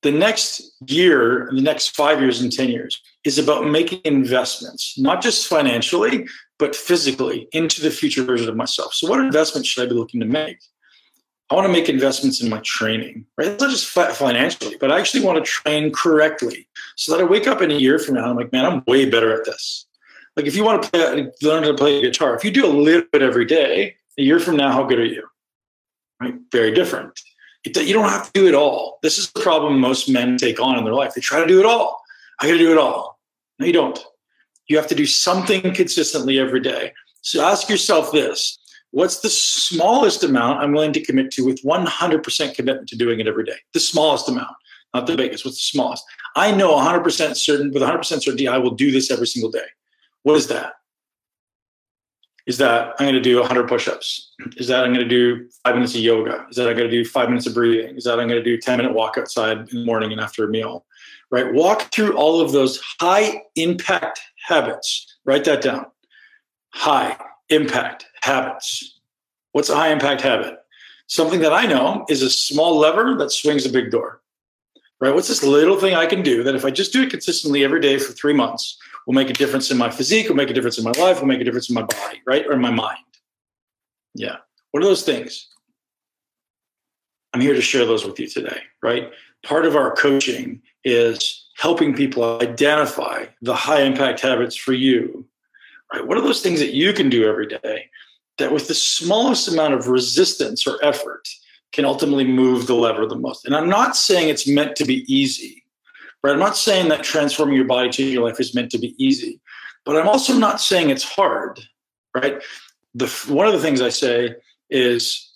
The next year, the next five years and 10 years is about making investments, not just financially, but physically into the future version of myself. So, what investment should I be looking to make? I want to make investments in my training, right? Not just financially, but I actually want to train correctly so that I wake up in a year from now, I'm like, man, I'm way better at this. Like if you want to play, learn to play guitar, if you do a little bit every day, a year from now, how good are you? Right? Very different. You don't have to do it all. This is the problem most men take on in their life. They try to do it all. I got to do it all. No, you don't. You have to do something consistently every day. So ask yourself this what's the smallest amount I'm willing to commit to with 100% commitment to doing it every day? The smallest amount, not the biggest. What's the smallest? I know 100% certain, with 100% certainty, I will do this every single day. What is that? Is that I'm going to do 100 push-ups? Is that I'm going to do five minutes of yoga? Is that I'm going to do five minutes of breathing? Is that I'm going to do 10 minute walk outside in the morning and after a meal? Right? Walk through all of those high impact habits. Write that down. High impact habits. What's a high impact habit? Something that I know is a small lever that swings a big door. Right? What's this little thing I can do that if I just do it consistently every day for three months will make a difference in my physique, will make a difference in my life, will make a difference in my body, right? Or in my mind. Yeah. What are those things? I'm here to share those with you today, right? Part of our coaching is helping people identify the high impact habits for you right? What are those things that you can do every day that with the smallest amount of resistance or effort can ultimately move the lever the most? And I'm not saying it's meant to be easy, right? I'm not saying that transforming your body, changing your life is meant to be easy, but I'm also not saying it's hard, right? The, one of the things I say is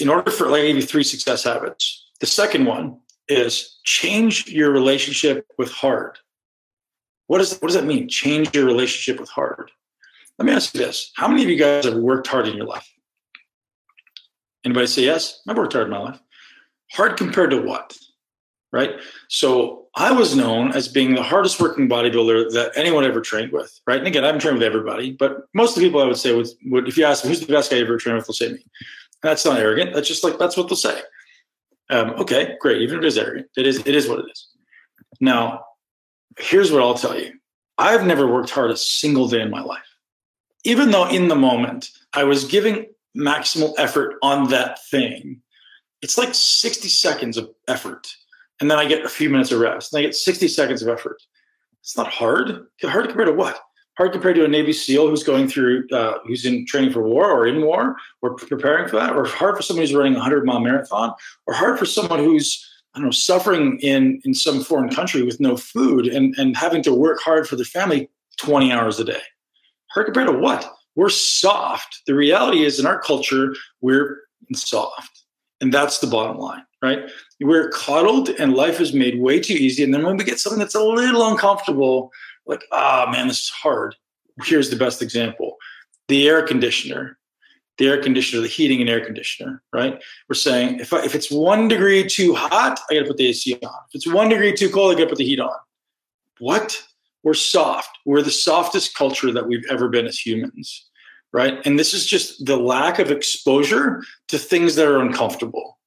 in order for, like I you three success habits. The second one is change your relationship with hard. What, is, what does that mean? Change your relationship with hard. Let me ask you this. How many of you guys have worked hard in your life? Anybody say yes? I've worked hard in my life. Hard compared to what? right? So I was known as being the hardest working bodybuilder that anyone ever trained with, right? And again, I haven't trained with everybody, but most of the people I would say would, would if you ask them who's the best guy you ever trained with, they'll say me. That's not arrogant. That's just like that's what they'll say. Um, okay, great. Even if it is arrogant, it is it is what it is. Now, here's what I'll tell you. I've never worked hard a single day in my life. Even though in the moment I was giving maximal effort on that thing, it's like 60 seconds of effort. And then I get a few minutes of rest. And I get 60 seconds of effort. It's not hard. Hard compared to what? Hard compared to a Navy SEAL who's going through, uh, who's in training for war or in war or preparing for that, or hard for someone who's running a 100 mile marathon, or hard for someone who's Don't know, suffering in in some foreign country with no food and and having to work hard for their family 20 hours a day. Hard compared to what? We're soft. The reality is in our culture, we're soft. And that's the bottom line, right? We're coddled and life is made way too easy. And then when we get something that's a little uncomfortable, like, ah, oh, man, this is hard. Here's the best example the air conditioner the air conditioner, the heating and air conditioner, right? We're saying if, I, if it's one degree too hot, I got to put the AC on. If it's one degree too cold, I got to put the heat on. What? We're soft. We're the softest culture that we've ever been as humans, right? And this is just the lack of exposure to things that are uncomfortable.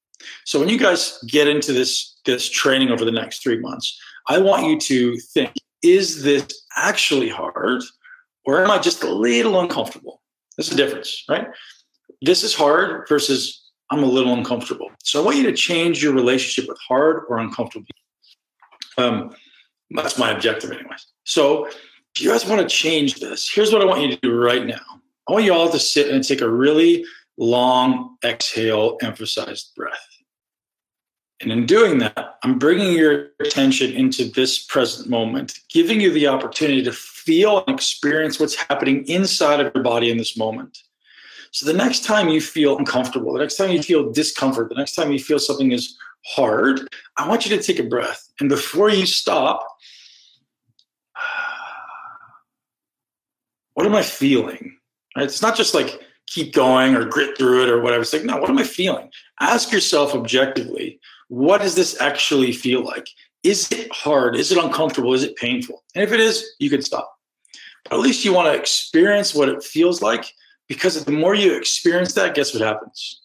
So when you guys get into this this training over the next three months, I want you to think: Is this actually hard, or am I just a little uncomfortable? There's the difference, right? This is hard versus I'm a little uncomfortable. So I want you to change your relationship with hard or uncomfortable. Um, that's my objective, anyways. So if you guys want to change this, here's what I want you to do right now. I want you all to sit and take a really long exhale, emphasized breath. And in doing that, I'm bringing your attention into this present moment, giving you the opportunity to feel and experience what's happening inside of your body in this moment. So the next time you feel uncomfortable, the next time you feel discomfort, the next time you feel something is hard, I want you to take a breath. And before you stop, what am I feeling? Right? It's not just like keep going or grit through it or whatever. It's like, no, what am I feeling? Ask yourself objectively, what does this actually feel like? Is it hard? Is it uncomfortable? Is it painful? And if it is, you can stop. But at least you want to experience what it feels like because the more you experience that, guess what happens?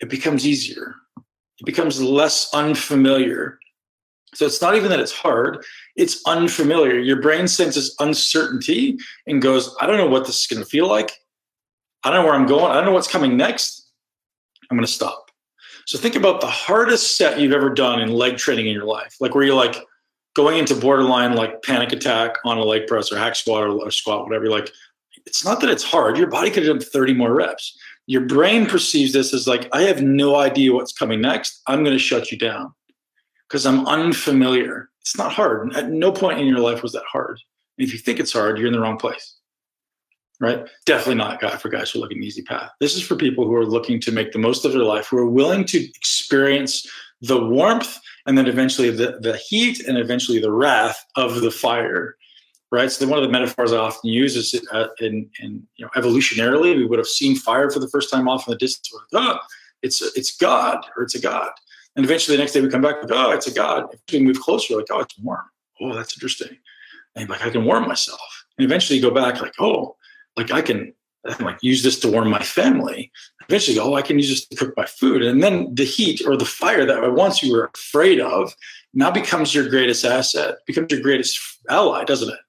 It becomes easier. It becomes less unfamiliar. So it's not even that it's hard, it's unfamiliar. Your brain senses uncertainty and goes, I don't know what this is going to feel like. I don't know where I'm going. I don't know what's coming next. I'm going to stop. So think about the hardest set you've ever done in leg training in your life, like where you're like going into borderline like panic attack on a leg press or hack squat or, or squat, whatever. You're like, it's not that it's hard. Your body could have done 30 more reps. Your brain perceives this as like, I have no idea what's coming next. I'm going to shut you down because I'm unfamiliar. It's not hard. At no point in your life was that hard. And if you think it's hard, you're in the wrong place. Right? Definitely not guy for guys who are looking an easy path. This is for people who are looking to make the most of their life, who are willing to experience the warmth and then eventually the, the heat and eventually the wrath of the fire right? So one of the metaphors I often use is uh, in, in, you know, evolutionarily, we would have seen fire for the first time off in the distance. Oh, it's it's God or it's a God. And eventually the next day we come back, oh, it's a God. If we move closer, like, oh, it's warm. Oh, that's interesting. And like, I can warm myself. And eventually you go back, like, oh, like I can, I can like use this to warm my family. Eventually, oh, I can use this to cook my food. And then the heat or the fire that once you were afraid of now becomes your greatest asset, becomes your greatest ally, doesn't it?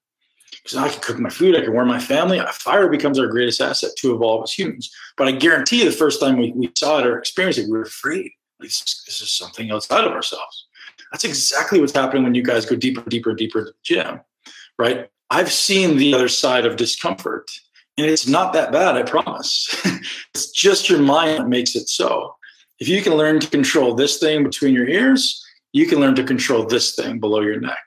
Because I can cook my food, I can warm my family. Fire becomes our greatest asset to evolve as humans. But I guarantee you, the first time we, we saw it or experienced it, we were afraid. This, is, this is something outside of ourselves. That's exactly what's happening when you guys go deeper, deeper, deeper into the gym, right? I've seen the other side of discomfort, and it's not that bad, I promise. it's just your mind that makes it so. If you can learn to control this thing between your ears, you can learn to control this thing below your neck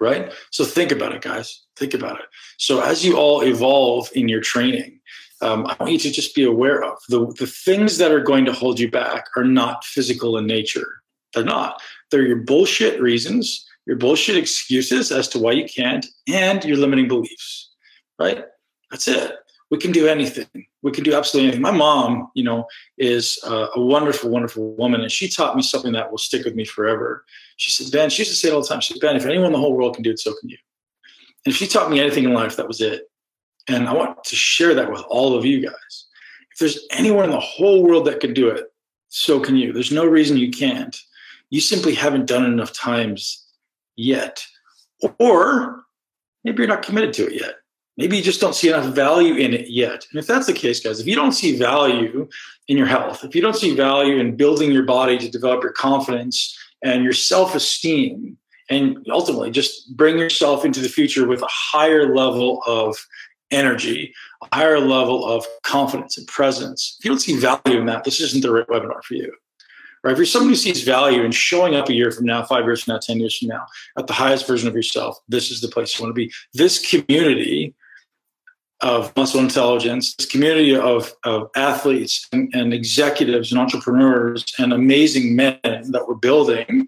right? So think about it, guys. Think about it. So as you all evolve in your training, um, I want you to just be aware of the, the things that are going to hold you back are not physical in nature. They're not. They're your bullshit reasons, your bullshit excuses as to why you can't, and your limiting beliefs, right? That's it. We can do anything. We can do absolutely anything. My mom, you know, is a wonderful, wonderful woman, and she taught me something that will stick with me forever. She said, Ben, she used to say it all the time. She said, Ben, if anyone in the whole world can do it, so can you. And if she taught me anything in life, that was it. And I want to share that with all of you guys. If there's anyone in the whole world that can do it, so can you. There's no reason you can't. You simply haven't done it enough times yet. Or maybe you're not committed to it yet maybe you just don't see enough value in it yet. And if that's the case, guys, if you don't see value in your health, if you don't see value in building your body to develop your confidence and your self esteem, and ultimately just bring yourself into the future with a higher level of energy, a higher level of confidence and presence. If you don't see value in that, this isn't the right webinar for you. Right? If you're somebody who sees value in showing up a year from now, five years from now, 10 years from now, at the highest version of yourself, this is the place you want to be. This community of muscle intelligence, this community of, of athletes and, and, executives and entrepreneurs and amazing men that we're building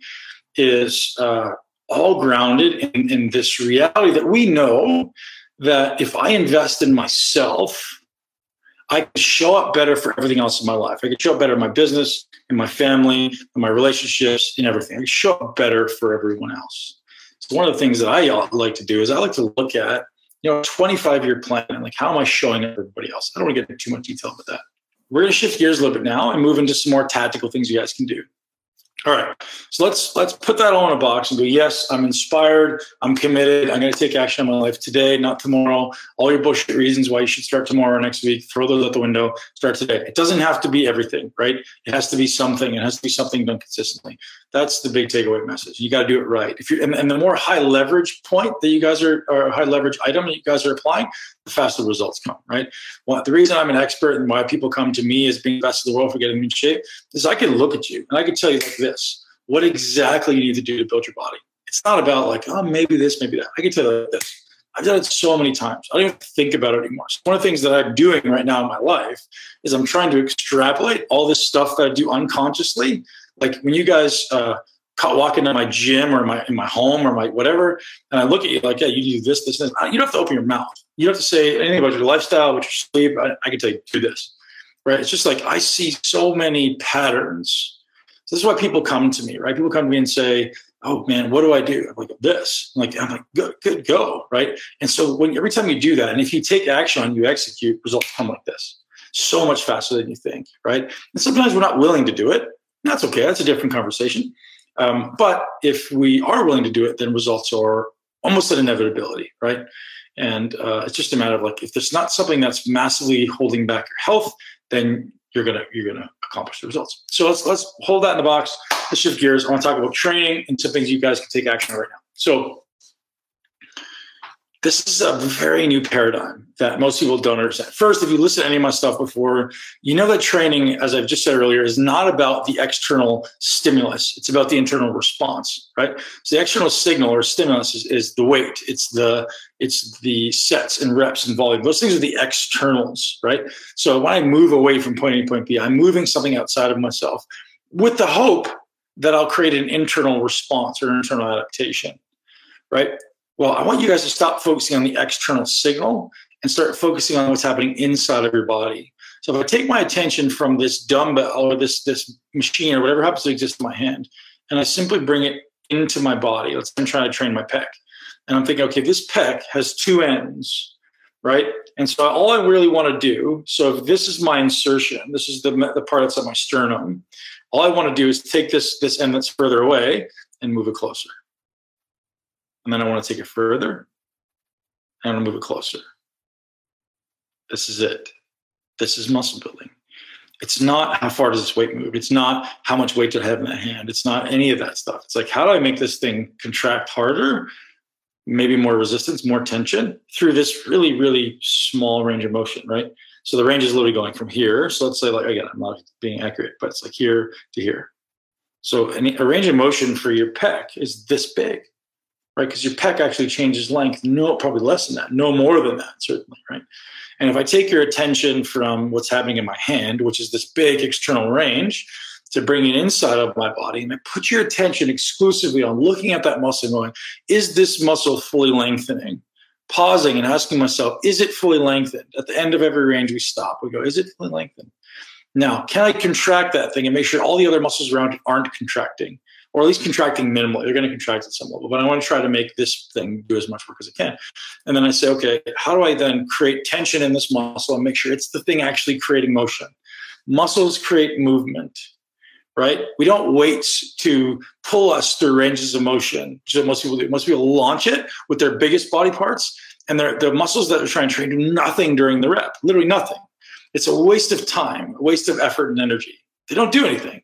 is uh, all grounded in, in this reality that we know that if I invest in myself, I can show up better for everything else in my life. I can show up better in my business, in my family, in my relationships, in everything. I can show up better for everyone else. So one of the things that I like to do is I like to look at you know, 25 year plan. Like, how am I showing everybody else? I don't want to get into too much detail about that. We're going to shift gears a little bit now and move into some more tactical things you guys can do. All right. So let's let's put that all in a box and go, yes, I'm inspired. I'm committed. I'm going to take action on my life today, not tomorrow. All your bullshit reasons why you should start tomorrow or next week, throw those out the window. Start today. It doesn't have to be everything, right? It has to be something. It has to be something done consistently. That's the big takeaway message. You got to do it right. If you and, and the more high leverage point that you guys are, or high leverage item that you guys are applying, the faster results come, right? Well, the reason I'm an expert and why people come to me as being best of the world for getting in shape is I can look at you and I can tell you like what exactly you need to do to build your body. It's not about like, oh, maybe this, maybe that. I can tell you this. I've done it so many times. I don't even think about it anymore. So one of the things that I'm doing right now in my life is I'm trying to extrapolate all this stuff that I do unconsciously. Like when you guys uh, walk into my gym or my in my home or my whatever, and I look at you like, yeah, you do this, this, this. You don't have to open your mouth. You don't have to say anything about your lifestyle, about your sleep. I, I can tell you do this, right? It's just like I see so many patterns this is why people come to me, right? People come to me and say, "Oh man, what do I do?" I'm like this. I'm like I'm like good, good, go, right? And so when every time you do that, and if you take action, and you execute, results come like this, so much faster than you think, right? And sometimes we're not willing to do it. That's okay. That's a different conversation. Um, but if we are willing to do it, then results are almost an inevitability, right? And uh, it's just a matter of like if there's not something that's massively holding back your health, then you're gonna you're gonna accomplish the results. So let's let's hold that in the box. Let's shift gears. I want to talk about training and some things you guys can take action on right now. So this is a very new paradigm that most people don't understand. First, if you listen to any of my stuff before, you know that training, as I've just said earlier, is not about the external stimulus. It's about the internal response, right? So the external signal or stimulus is, is the weight. It's the it's the sets and reps and volume. Those things are the externals, right? So when I move away from point A to point B, I'm moving something outside of myself with the hope that I'll create an internal response or internal adaptation, right? Well, I want you guys to stop focusing on the external signal and start focusing on what's happening inside of your body. So if I take my attention from this dumbbell or this this machine or whatever happens to exist in my hand, and I simply bring it into my body, let's say I'm trying to train my pec, and I'm thinking, okay, this pec has two ends, right? And so all I really want to do, so if this is my insertion, this is the the part that's at my sternum, all I want to do is take this this end that's further away and move it closer and then I want to take it further. And I want to move it closer. This is it. This is muscle building. It's not how far does this weight move. It's not how much weight do I have in my hand. It's not any of that stuff. It's like how do I make this thing contract harder, maybe more resistance, more tension through this really, really small range of motion, right? So the range is literally going from here. So let's say, like again, I'm not being accurate, but it's like here to here. So a range of motion for your pec is this big right? Because your pec actually changes length, no, probably less than that, no more than that, certainly, right? And if I take your attention from what's happening in my hand, which is this big external range, to bring it inside of my body, and I put your attention exclusively on looking at that muscle going, is this muscle fully lengthening? pausing and asking myself, is it fully lengthened? At the end of every range, we stop. We go, is it fully lengthened? Now, can I contract that thing and make sure all the other muscles around it aren't contracting, or at least contracting minimally? They're going to contract at some level, but I want to try to make this thing do as much work as it can. And then I say, okay, how do I then create tension in this muscle and make sure it's the thing actually creating motion? Muscles create movement, right? We don't wait to pull us through ranges of motion. So most people do. Most people launch it with their biggest body parts, and the muscles that they're trying to train do nothing during the rep, literally nothing. It's a waste of time, a waste of effort and energy. They don't do anything,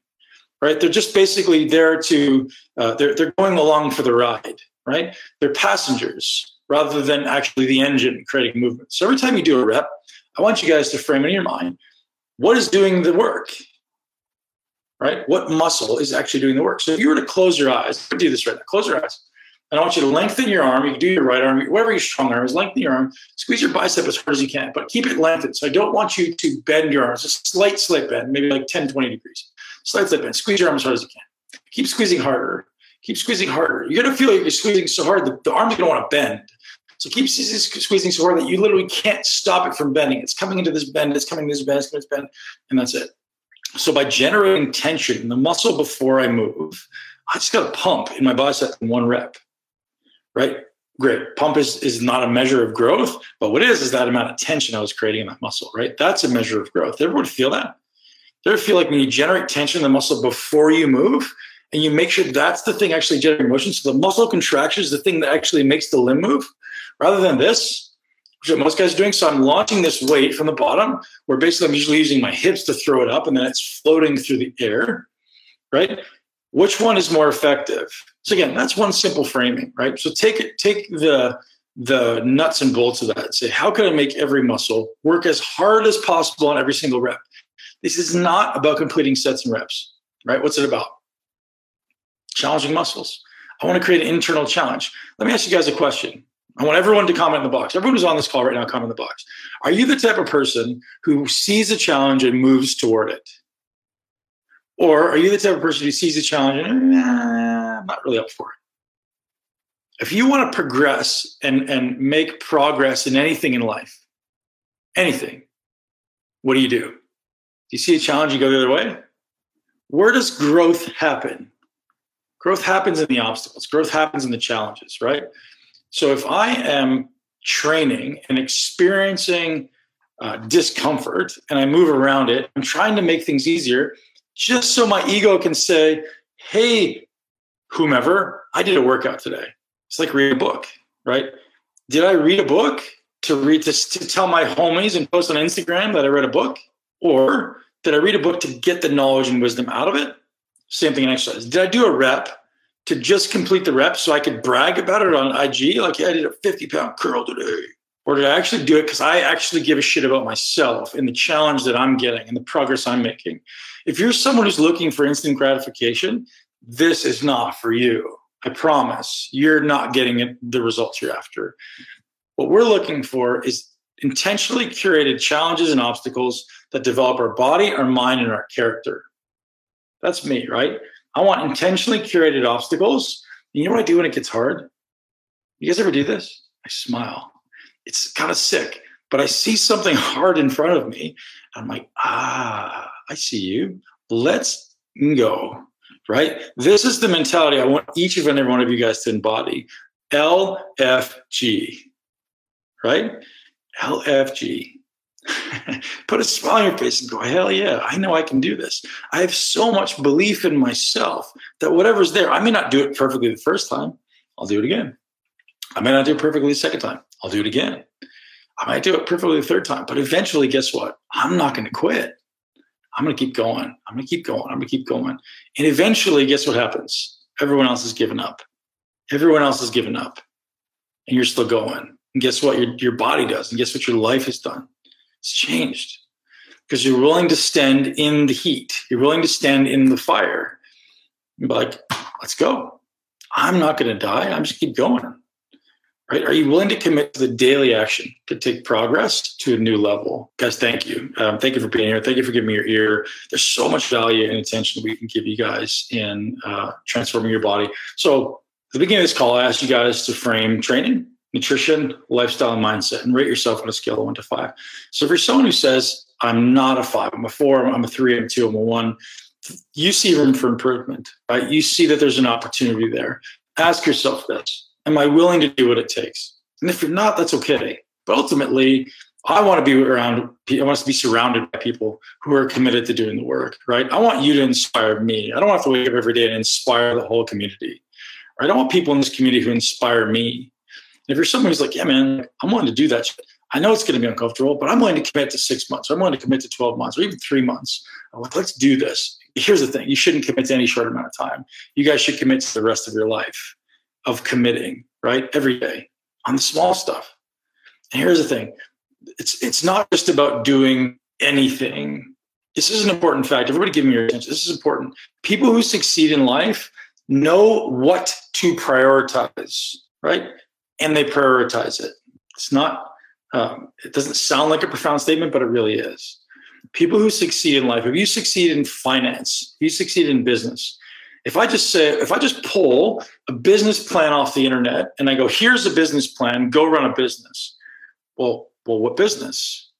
right? They're just basically there to, uh, they're, they're going along for the ride, right? They're passengers rather than actually the engine creating movement. So every time you do a rep, I want you guys to frame in your mind what is doing the work, right? What muscle is actually doing the work? So if you were to close your eyes, do this right now, close your eyes. And I want you to lengthen your arm. You can do your right arm, whatever your strong arm is, lengthen your arm, squeeze your bicep as hard as you can, but keep it lengthened. So I don't want you to bend your arms, a slight, slight bend, maybe like 10, 20 degrees. Slight, slight bend. Squeeze your arm as hard as you can. Keep squeezing harder. Keep squeezing harder. You're to feel like you're squeezing so hard that the arm's to want to bend. So keep squeezing so hard that you literally can't stop it from bending. It's coming into this bend, it's coming into this bend, it's coming to this bend, and that's it. So by generating tension in the muscle before I move, I just got to pump in my bicep in one rep right? Great. Pump is, is not a measure of growth, but what is is that amount of tension I was creating in that muscle, right? That's a measure of growth. Everyone feel that? Do feel like when you generate tension in the muscle before you move, and you make sure that's the thing actually generating motion, so the muscle contraction is the thing that actually makes the limb move, rather than this, which most guys are doing. So I'm launching this weight from the bottom, where basically I'm usually using my hips to throw it up, and then it's floating through the air, right? Which one is more effective? So again, that's one simple framing, right? So take it, take the the nuts and bolts of that. Say, how can I make every muscle work as hard as possible on every single rep? This is not about completing sets and reps, right? What's it about? Challenging muscles. I want to create an internal challenge. Let me ask you guys a question. I want everyone to comment in the box. Everyone who's on this call right now, comment in the box. Are you the type of person who sees a challenge and moves toward it? Or are you the type of person who sees a challenge and nah, I'm not really up for it? If you want to progress and, and make progress in anything in life, anything, what do you do? You see a challenge, you go the other way? Where does growth happen? Growth happens in the obstacles, growth happens in the challenges, right? So if I am training and experiencing uh, discomfort and I move around it, I'm trying to make things easier just so my ego can say, hey, whomever, I did a workout today. It's like read a book, right? Did I read a book to read to, to tell my homies and post on Instagram that I read a book? Or did I read a book to get the knowledge and wisdom out of it? Same thing in exercise. Did I do a rep to just complete the rep so I could brag about it on IG? Like, yeah, I did a 50 pound curl today. Or did I actually do it because I actually give a shit about myself and the challenge that I'm getting and the progress I'm making? If you're someone who's looking for instant gratification, this is not for you. I promise you're not getting the results you're after. What we're looking for is intentionally curated challenges and obstacles that develop our body, our mind, and our character. That's me, right? I want intentionally curated obstacles. And you know what I do when it gets hard? You guys ever do this? I smile. It's kind of sick, but I see something hard in front of me. I'm like, ah, I see you. Let's go. Right? This is the mentality I want each and every one of you guys to embody. LFG. Right? LFG. Put a smile on your face and go, hell yeah, I know I can do this. I have so much belief in myself that whatever's there, I may not do it perfectly the first time. I'll do it again. I may not do it perfectly the second time. I'll do it again. I might do it perfectly the third time. But eventually, guess what? I'm not going to quit. I'm going to keep going. I'm going to keep going. I'm going to keep going. And eventually, guess what happens? Everyone else has given up. Everyone else has given up. And you're still going. And guess what? Your, your body does. And guess what? Your life has done. It's changed because you're willing to stand in the heat. You're willing to stand in the fire. You're like, let's go. I'm not going to die. I'm just keep going right? Are you willing to commit to the daily action to take progress to a new level? Guys, thank you. Um, thank you for being here. Thank you for giving me your ear. There's so much value and attention we can give you guys in uh, transforming your body. So, at the beginning of this call, I asked you guys to frame training. Nutrition, lifestyle, and mindset, and rate yourself on a scale of one to five. So if you're someone who says, I'm not a five, I'm a four, I'm a three, I'm a two, I'm a one, you see room for improvement, right? You see that there's an opportunity there. Ask yourself this Am I willing to do what it takes? And if you're not, that's okay. But ultimately, I want to be around, I want to be surrounded by people who are committed to doing the work, right? I want you to inspire me. I don't have to wake up every day and inspire the whole community. Right? I want people in this community who inspire me. If you're someone who's like, yeah, man, I'm willing to do that. I know it's going to be uncomfortable, but I'm willing to commit to six months, I'm willing to commit to 12 months, or even three months. I'm like, let's do this. Here's the thing you shouldn't commit to any short amount of time. You guys should commit to the rest of your life of committing, right? Every day on the small stuff. And here's the thing it's, it's not just about doing anything. This is an important fact. Everybody give me your attention. This is important. People who succeed in life know what to prioritize, right? And they prioritize it. It's not, um, it doesn't sound like a profound statement, but it really is. People who succeed in life, if you succeed in finance, if you succeed in business, if I just say, if I just pull a business plan off the internet and I go, here's a business plan, go run a business. Well, well, what business?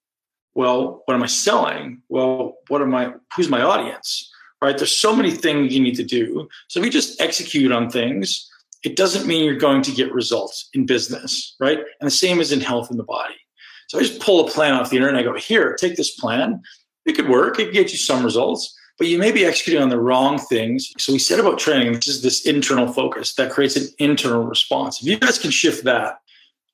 Well, what am I selling? Well, what am I, who's my audience? Right? There's so many things you need to do. So if you just execute on things, it doesn't mean you're going to get results in business, right? And the same is in health in the body. So I just pull a plan off the internet and I go, here, take this plan. It could work, it could get you some results, but you may be executing on the wrong things. So we said about training, this is this internal focus that creates an internal response. If you guys can shift that,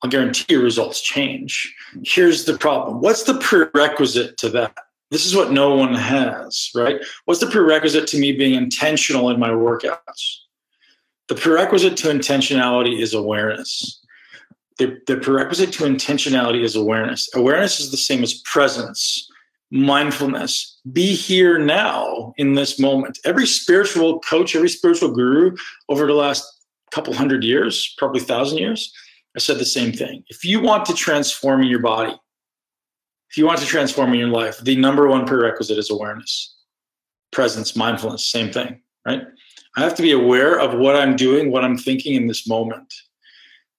I'll guarantee your results change. Here's the problem. What's the prerequisite to that? This is what no one has, right? What's the prerequisite to me being intentional in my workouts? The prerequisite to intentionality is awareness. The, the prerequisite to intentionality is awareness. Awareness is the same as presence, mindfulness. Be here now in this moment. Every spiritual coach, every spiritual guru over the last couple hundred years, probably thousand years, I said the same thing. If you want to transform your body, if you want to transform your life, the number one prerequisite is awareness, presence, mindfulness, same thing, right? I have to be aware of what I'm doing, what I'm thinking in this moment.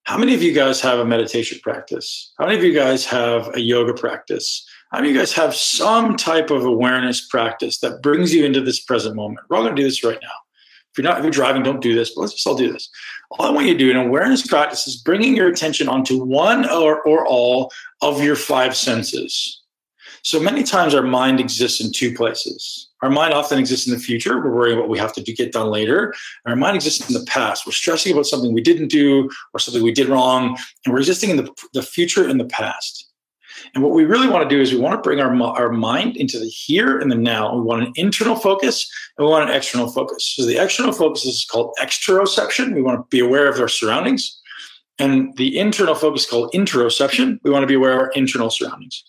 How many of you guys have a meditation practice? How many of you guys have a yoga practice? How many of you guys have some type of awareness practice that brings you into this present moment? We're all going to do this right now. If you're not, if you're driving, don't do this, but let's just all do this. All I want you to do in awareness practice is bringing your attention onto one or, or all of your five senses. So many times our mind exists in two places. Our mind often exists in the future. We're worrying about what we have to do, get done later. And our mind exists in the past. We're stressing about something we didn't do or something we did wrong. And we're existing in the, the future and the past. And what we really want to do is we want to bring our, our mind into the here and the now. We want an internal focus and we want an external focus. So the external focus is called exteroception. We want to be aware of our surroundings. And the internal focus called interoception. We want to be aware of our internal surroundings.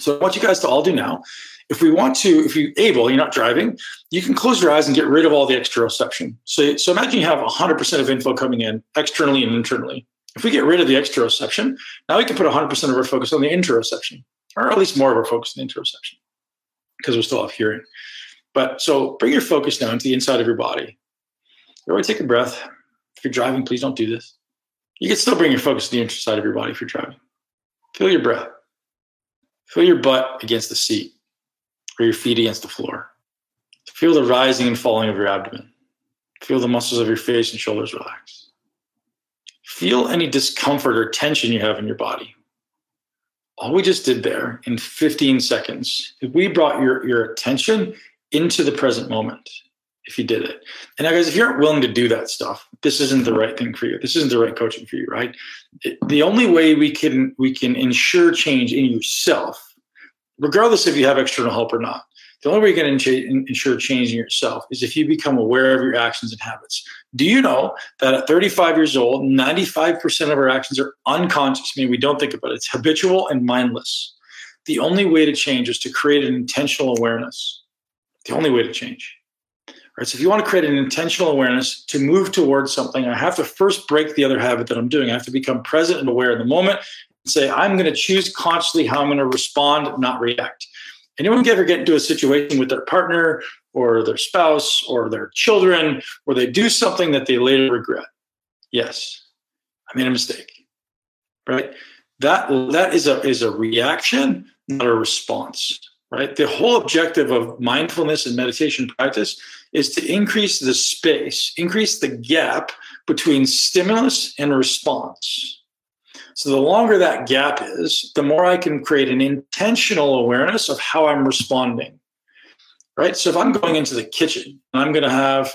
So I want you guys to all do now. If we want to, if you're able, you're not driving, you can close your eyes and get rid of all the exteroception. So, so imagine you have 100% of info coming in externally and internally. If we get rid of the exteroception, now we can put 100% of our focus on the interoception, or at least more of our focus on the interoception, because we're still have hearing. But so bring your focus down to the inside of your body. Everybody take a breath. If you're driving, please don't do this. You can still bring your focus to the inside of your body if you're driving. Feel your breath. Feel your butt against the seat or your feet against the floor. Feel the rising and falling of your abdomen. Feel the muscles of your face and shoulders relax feel any discomfort or tension you have in your body. All we just did there in 15 seconds, we brought your, your attention into the present moment, if you did it. And now, guys, if you aren't willing to do that stuff, this isn't the right thing for you. This isn't the right coaching for you, right? The only way we can we can ensure change in yourself, regardless if you have external help or not, the only way going to ensure change in yourself is if you become aware of your actions and habits. Do you know that at 35 years old, 95% of our actions are unconscious, I meaning we don't think about it? It's habitual and mindless. The only way to change is to create an intentional awareness. The only way to change. Right? So if you want to create an intentional awareness to move towards something, I have to first break the other habit that I'm doing. I have to become present and aware in the moment and say, I'm going to choose consciously how I'm going to respond, not react. Anyone ever get into a situation with their partner or their spouse or their children where they do something that they later regret? Yes, I made a mistake. right? That that is a is a reaction, not a response, right? The whole objective of mindfulness and meditation practice is to increase the space, increase the gap between stimulus and response. So the longer that gap is, the more I can create an intentional awareness of how I'm responding. Right? So if I'm going into the kitchen and I'm going to have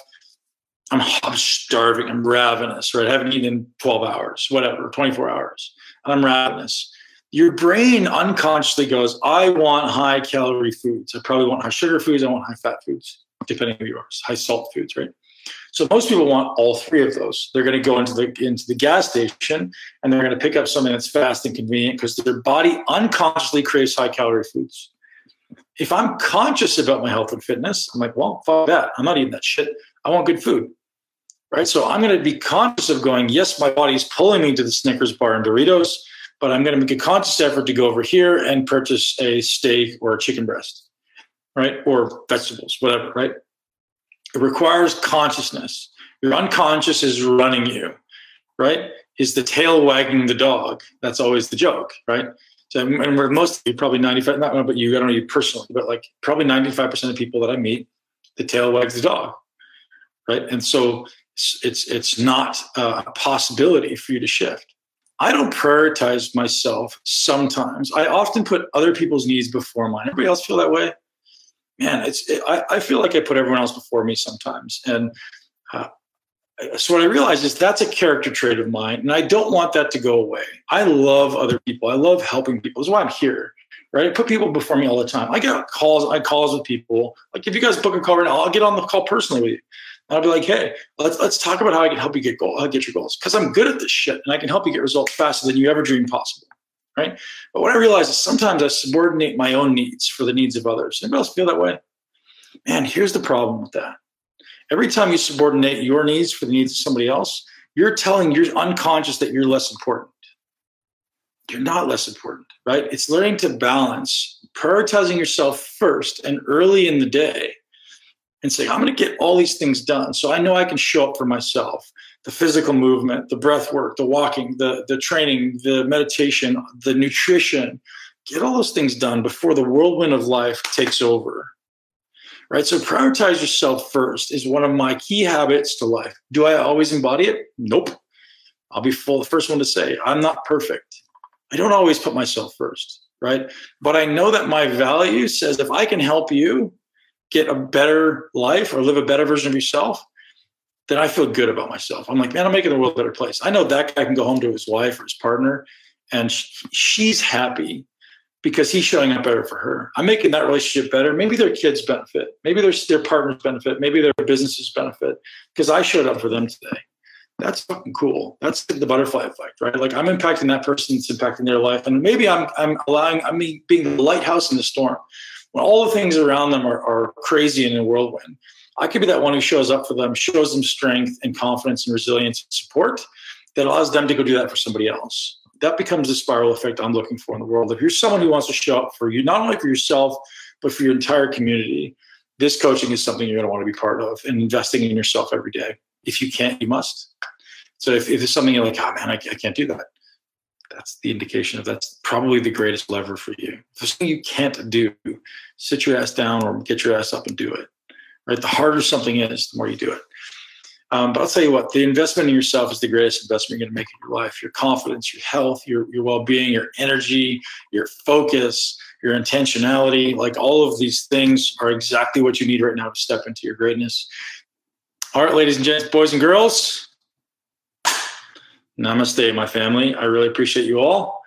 I'm, I'm starving, I'm ravenous, right? I haven't eaten in 12 hours, whatever, 24 hours. I'm ravenous. Your brain unconsciously goes, I want high calorie foods. I probably want high sugar foods. I want high fat foods, depending on yours, high salt foods, right? So most people want all three of those. They're going to go into the into the gas station and they're going to pick up something that's fast and convenient because their body unconsciously craves high calorie foods. If I'm conscious about my health and fitness, I'm like, well, fuck that. I'm not eating that shit. I want good food right? So I'm going to be conscious of going, yes, my body's pulling me to the Snickers bar and Doritos, but I'm going to make a conscious effort to go over here and purchase a steak or a chicken breast, right? Or vegetables, whatever, right? It requires consciousness. Your unconscious is running you, right? Is the tail wagging the dog? That's always the joke, right? So, and we're mostly probably 95, not one, but you, I don't know you personally, but like probably 95% of people that I meet, the tail wags the dog, right? And so it's it's not a possibility for you to shift. I don't prioritize myself sometimes. I often put other people's needs before mine. Everybody else feel that way? Man, it's it, I, I feel like I put everyone else before me sometimes. And uh, so what I realize is that's a character trait of mine, and I don't want that to go away. I love other people. I love helping people. That's why I'm here. Right? I put people before me all the time. I get calls. I calls with people. Like if you guys book a call right now, I'll get on the call personally with you. And I'll be like, hey, let's let's talk about how I can help you get goal, uh, get your goals. Because I'm good at this shit and I can help you get results faster than you ever dreamed possible. Right. But what I realize is sometimes I subordinate my own needs for the needs of others. Anybody else feel that way? Man, here's the problem with that. Every time you subordinate your needs for the needs of somebody else, you're telling you're unconscious that you're less important. You're not less important, right? It's learning to balance, prioritizing yourself first and early in the day and say, I'm going to get all these things done. So I know I can show up for myself. The physical movement, the breath work, the walking, the, the training, the meditation, the nutrition, get all those things done before the whirlwind of life takes over. Right. So prioritize yourself first is one of my key habits to life. Do I always embody it? Nope. I'll be full the first one to say I'm not perfect. I don't always put myself first. Right. But I know that my value says if I can help you, get a better life or live a better version of yourself, then I feel good about myself. I'm like, man, I'm making the world a better place. I know that guy can go home to his wife or his partner and she's happy because he's showing up better for her. I'm making that relationship better. Maybe their kids benefit. Maybe their, their partners benefit. Maybe their businesses benefit because I showed up for them today. That's fucking cool. That's the butterfly effect, right? Like I'm impacting that person, it's impacting their life. And maybe I'm, I'm allowing, I'm being the lighthouse in the storm when all the things around them are, are crazy in a whirlwind, I could be that one who shows up for them, shows them strength and confidence and resilience and support that allows them to go do that for somebody else. That becomes the spiral effect I'm looking for in the world. If you're someone who wants to show up for you, not only for yourself, but for your entire community, this coaching is something you're going to want to be part of and investing in yourself every day. If you can't, you must. So if, if there's something you're like, oh man, I, I can't do that, that's the indication of that's probably the greatest lever for you. If there's something you can't do, sit your ass down or get your ass up and do it. Right? The harder something is, the more you do it. Um, but I'll tell you what, the investment in yourself is the greatest investment you're going to make in your life. Your confidence, your health, your, your well being, your energy, your focus, your intentionality like all of these things are exactly what you need right now to step into your greatness. All right, ladies and gents, boys and girls, Namaste, my family. I really appreciate you all.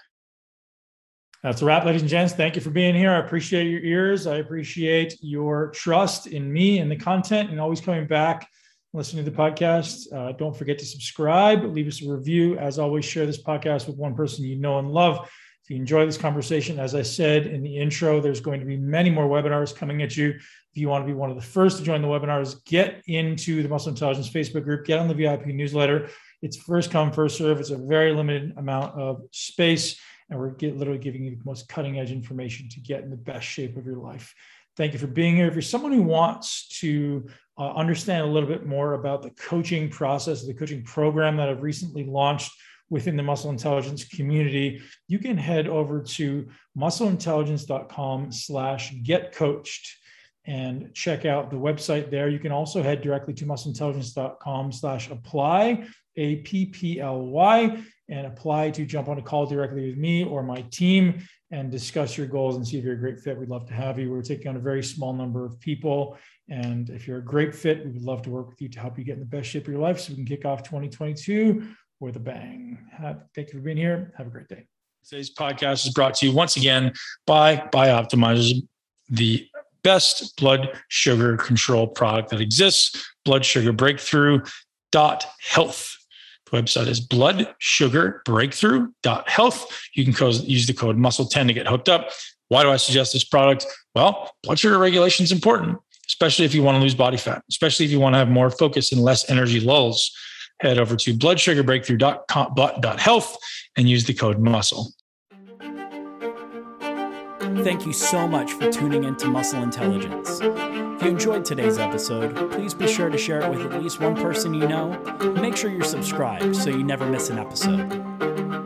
That's a wrap, ladies and gents. Thank you for being here. I appreciate your ears. I appreciate your trust in me and the content and always coming back, listening to the podcast. Uh, don't forget to subscribe, leave us a review. As always, share this podcast with one person you know and love. If you enjoy this conversation, as I said in the intro, there's going to be many more webinars coming at you. If you want to be one of the first to join the webinars, get into the Muscle Intelligence Facebook group, get on the VIP newsletter. It's first come, first serve. It's a very limited amount of space, and we're get, literally giving you the most cutting edge information to get in the best shape of your life. Thank you for being here. If you're someone who wants to uh, understand a little bit more about the coaching process, the coaching program that I've recently launched, within the muscle intelligence community, you can head over to muscleintelligence.com slash get coached and check out the website there. You can also head directly to muscleintelligence.com slash apply, A-P-P-L-Y, and apply to jump on a call directly with me or my team and discuss your goals and see if you're a great fit. We'd love to have you. We're taking on a very small number of people. And if you're a great fit, we would love to work with you to help you get in the best shape of your life so we can kick off 2022 with a bang. Thank you for being here. Have a great day. Today's podcast is brought to you once again by Bioptimizers, the best blood sugar control product that exists, blood sugar breakthrough dot health. The website is bloodsugar.breakthrough.health. You can use the code muscle10 to get hooked up. Why do I suggest this product? Well, blood sugar regulation is important, especially if you want to lose body fat, especially if you want to have more focus and less energy lulls. Head over to bloodsugarbreakthrough.health and use the code muscle. Thank you so much for tuning into Muscle Intelligence. If you enjoyed today's episode, please be sure to share it with at least one person you know. Make sure you're subscribed so you never miss an episode.